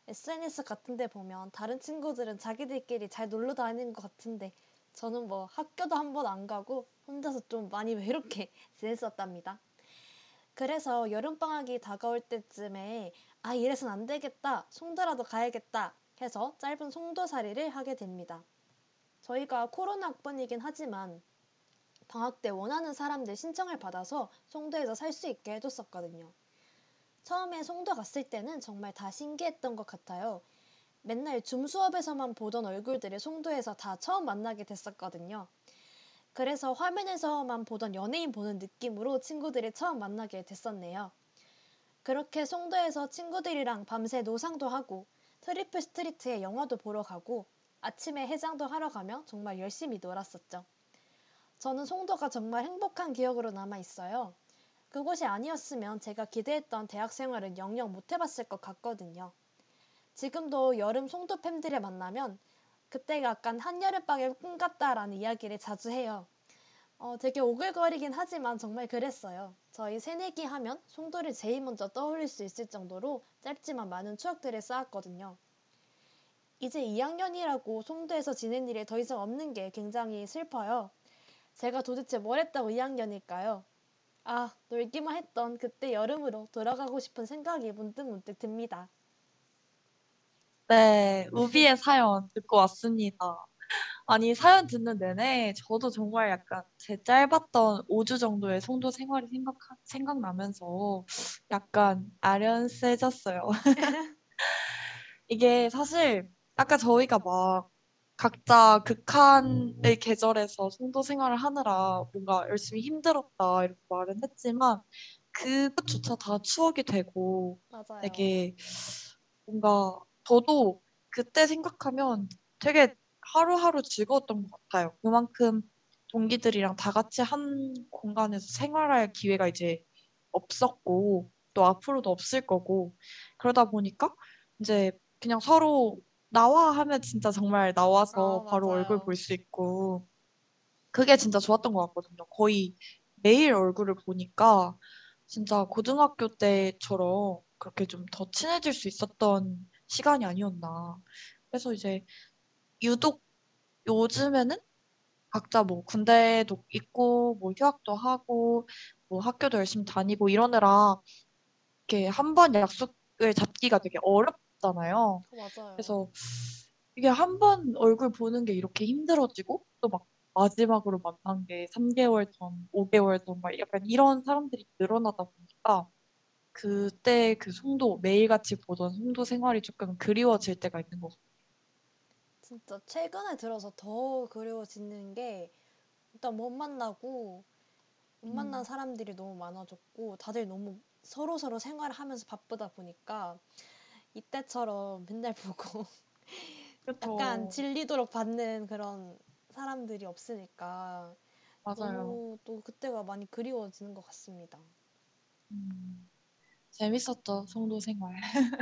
SNS 같은 데 보면 다른 친구들은 자기들끼리 잘 놀러 다니는 것 같은데 저는 뭐 학교도 한 번 안 가고 혼자서 좀 많이 외롭게 지냈었답니다. 그래서 여름방학이 다가올 때쯤에 아 이래선 안 되겠다 송도라도 가야겠다 해서 짧은 송도살이를 하게 됩니다. 저희가 코로나 학번이긴 하지만 방학 때 원하는 사람들 신청을 받아서 송도에서 살 수 있게 해줬었거든요. 처음에 송도 갔을 때는 정말 다 신기했던 것 같아요. 맨날 줌 수업에서만 보던 얼굴들을 송도에서 다 처음 만나게 됐었거든요. 그래서 화면에서만 보던 연예인 보는 느낌으로 친구들을 처음 만나게 됐었네요. 그렇게 송도에서 친구들이랑 밤새 노상도 하고 트리플 스트리트에 영화도 보러 가고 아침에 해장도 하러 가며 정말 열심히 놀았었죠. 저는 송도가 정말 행복한 기억으로 남아 있어요. 그곳이 아니었으면 제가 기대했던 대학 생활은 영영 못 해봤을 것 같거든요. 지금도 여름 송도 팬들을 만나면 그때가 약간 한여름방의 꿈 같다라는 이야기를 자주 해요. 어, 되게 오글거리긴 하지만 정말 그랬어요. 저희 새내기 하면 송도를 제일 먼저 떠올릴 수 있을 정도로 짧지만 많은 추억들을 쌓았거든요. 이제 2학년이라고 송도에서 지낸 일이 더 이상 없는 게 굉장히 슬퍼요. 제가 도대체 뭘 했다고 2학년일까요? 아, 놀기만 했던 그때 여름으로 돌아가고 싶은 생각이 문득문득 듭니다. 네, 우비의 사연 듣고 왔습니다. 아니, 사연 듣는 내내 저도 정말 약간 제 짧았던 5주 정도의 송도 생활이 생각, 생각나면서 약간 아련세졌어요. 이게 사실 아까 저희가 막 각자 극한의 계절에서 송도 생활을 하느라 뭔가 열심히 힘들었다 이렇게 말은 했지만 그것조차 다 추억이 되고 맞아요. 되게 뭔가 저도 그때 생각하면 되게 하루하루 즐거웠던 것 같아요. 그만큼 동기들이랑 다 같이 한 공간에서 생활할 기회가 이제 없었고 또 앞으로도 없을 거고 그러다 보니까 이제 그냥 서로 나와 하면 진짜 정말 나와서 아, 바로 얼굴 맞아요. 볼수 있고 그게 진짜 좋았던 것 같거든요. 거의 매일 얼굴을 보니까 진짜 고등학교 때처럼 그렇게 좀 더 친해질 수 있었던 시간이 아니었나. 그래서 이제 유독 요즘에는 각자 뭐 군대도 있고 뭐 휴학도 하고 뭐 학교도 열심히 다니고 이러느라 이렇게 한 번 약속을 잡기가 되게 어렵잖아요. 맞아요. 그래서 이게 한 번 얼굴 보는 게 이렇게 힘들어지고 또 막 마지막으로 만난 게 3개월 전, 5개월 전, 막 약간 이런 사람들이 늘어나다 보니까 그때 그 송도, 매일같이 보던 송도 생활이 조금 그리워질 때가 있는 것 같아요. 진짜 최근에 들어서 더 그리워지는 게 일단 못 만나고 못 만난 음. 사람들이 너무 많아졌고 다들 너무 서로 서로 생활을 하면서 바쁘다 보니까 이때처럼 맨날 보고. 약간 질리도록 받는 그런 사람들이 없으니까 맞아요. 또 그때가 많이 그리워지는 것 같습니다. 음, 재밌었죠, 송도 생활.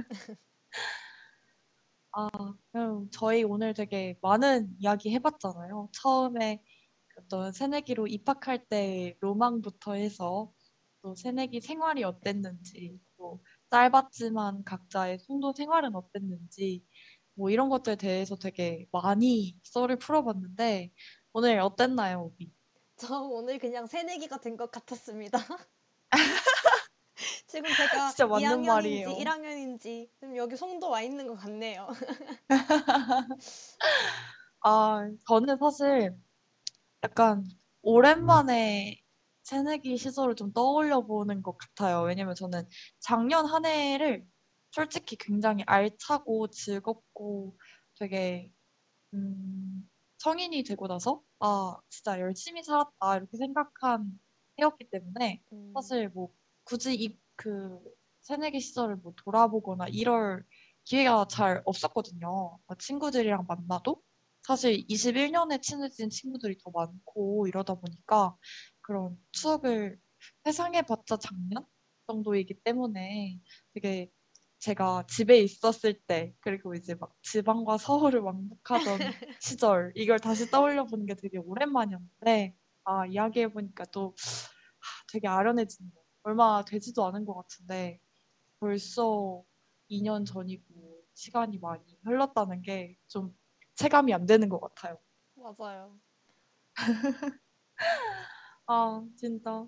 아, 그럼 저희 오늘 되게 많은 이야기 해봤잖아요. 처음에 어떤 새내기로 입학할 때 로망부터 해서 또 새내기 생활이 어땠는지, 또 짧았지만 각자의 송도 생활은 어땠는지, 뭐 이런 것들에 대해서 되게 많이 썰을 풀어봤는데, 오늘 어땠나요, 오비? 저 오늘 그냥 새내기가 된 것 같았습니다. 지금 제가 진짜 맞는 2학년인지 말이에요. 1학년인지 지금 여기 송도 와 있는 것 같네요. 아, 저는 사실 약간 오랜만에 새내기 시절을 좀 떠올려 보는 것 같아요. 왜냐면 저는 작년 한 해를 솔직히 굉장히 알차고 즐겁고 되게 음, 성인이 되고 나서 아, 진짜 열심히 살았다 이렇게 생각한 해였기 때문에 음, 사실 뭐 굳이 이 그 새내기 시절을 뭐 돌아보거나 이럴 기회가 잘 없었거든요. 뭐 친구들이랑 만나도 사실 21년에 친해진 친구들이 더 많고 이러다 보니까 그런 추억을 회상해 봤자 작년 정도이기 때문에 되게 제가 집에 있었을 때 그리고 이제 막 지방과 서울을 왕복하던 시절 이걸 다시 떠올려 보는 게 되게 오랜만이었는데 아 이야기해 보니까 또 하, 되게 아련해지네요. 얼마 되지도 않은 것 같은데 벌써 2년 전이고 시간이 많이 흘렀다는 게 좀 체감이 안 되는 것 같아요. 맞아요. 아, 진짜.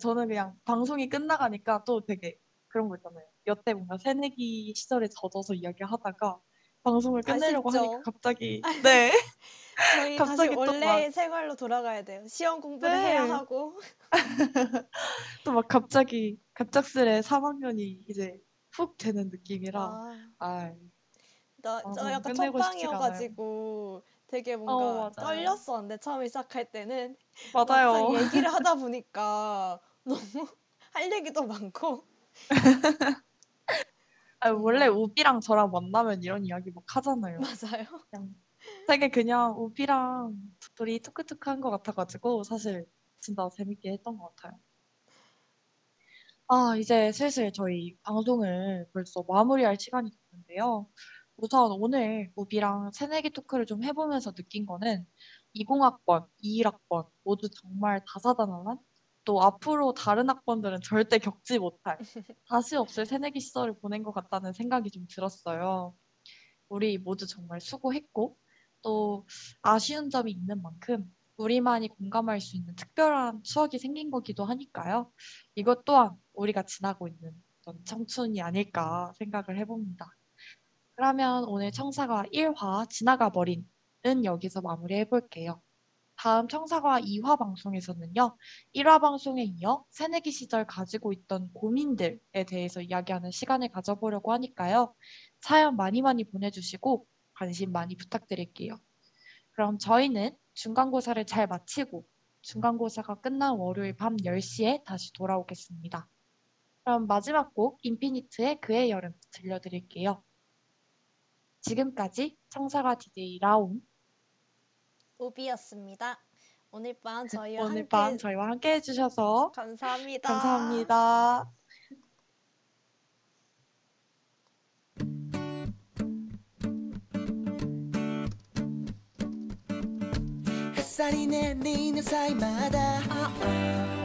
저는 그냥 방송이 끝나가니까 또 되게 그런 거 있잖아요. 여태 뭔가 새내기 시절에 젖어서 이야기하다가 방송을 끝내려고 아쉽죠? 하니까 갑자기 네. 저희 다시 갑자기 또 원래의 막- 생활로 돌아가야 돼요. 시험 공부를 네. 해야 하고. 또 막 갑자기 갑작스레 3학년이 이제 훅 되는 느낌이라 아, 아, 나, 저 방송 약간 끝내고 싶지가 첫방이어가지고 되게 어, 뭔가 맞아요. 떨렸었는데 처음에 시작할 때는 맞아요. 얘기를 하다 보니까 너무 할 얘기도 많고 아, 원래 정말. 우비랑 저랑 만나면 이런 이야기 막 하잖아요. 맞아요. 그냥 되게 그냥 우비랑 둘이 툭툭한 것 같아가지고 사실 진짜 재밌게 했던 것 같아요. 아, 이제 슬슬 저희 방송을 벌써 마무리할 시간이 됐는데요. 우선 오늘 우비랑 새내기 토크를 좀 해보면서 느낀 거는 20학번, 21학번 모두 정말 다사다난한 또 앞으로 다른 학번들은 절대 겪지 못할 다시 없을 새내기 시절을 보낸 것 같다는 생각이 좀 들었어요. 우리 모두 정말 수고했고 또 아쉬운 점이 있는 만큼 우리만이 공감할 수 있는 특별한 추억이 생긴 거기도 하니까요. 이것 또한 우리가 지나고 있는 청춘이 아닐까 생각을 해봅니다. 그러면 오늘 청사과 1화 지나가 버린은 여기서 마무리해 볼게요. 다음 청사과 2화 방송에서는요. 1화 방송에 이어 새내기 시절 가지고 있던 고민들에 대해서 이야기하는 시간을 가져보려고 하니까요. 사연 많이 많이 보내주시고 관심 많이 부탁드릴게요. 그럼 저희는 중간고사를 잘 마치고 중간고사가 끝난 월요일 밤 10시에 다시 돌아오겠습니다. 그럼 마지막 곡 인피니트의 그의 여름 들려드릴게요. 지금까지 청사과 DJ 라온 우비였습니다. 오늘 밤 저희와 오늘 함께 밤 저희와 함께 해주셔서 감사합니다. 감사합니다. 去りねりなさいまだ、oh, oh.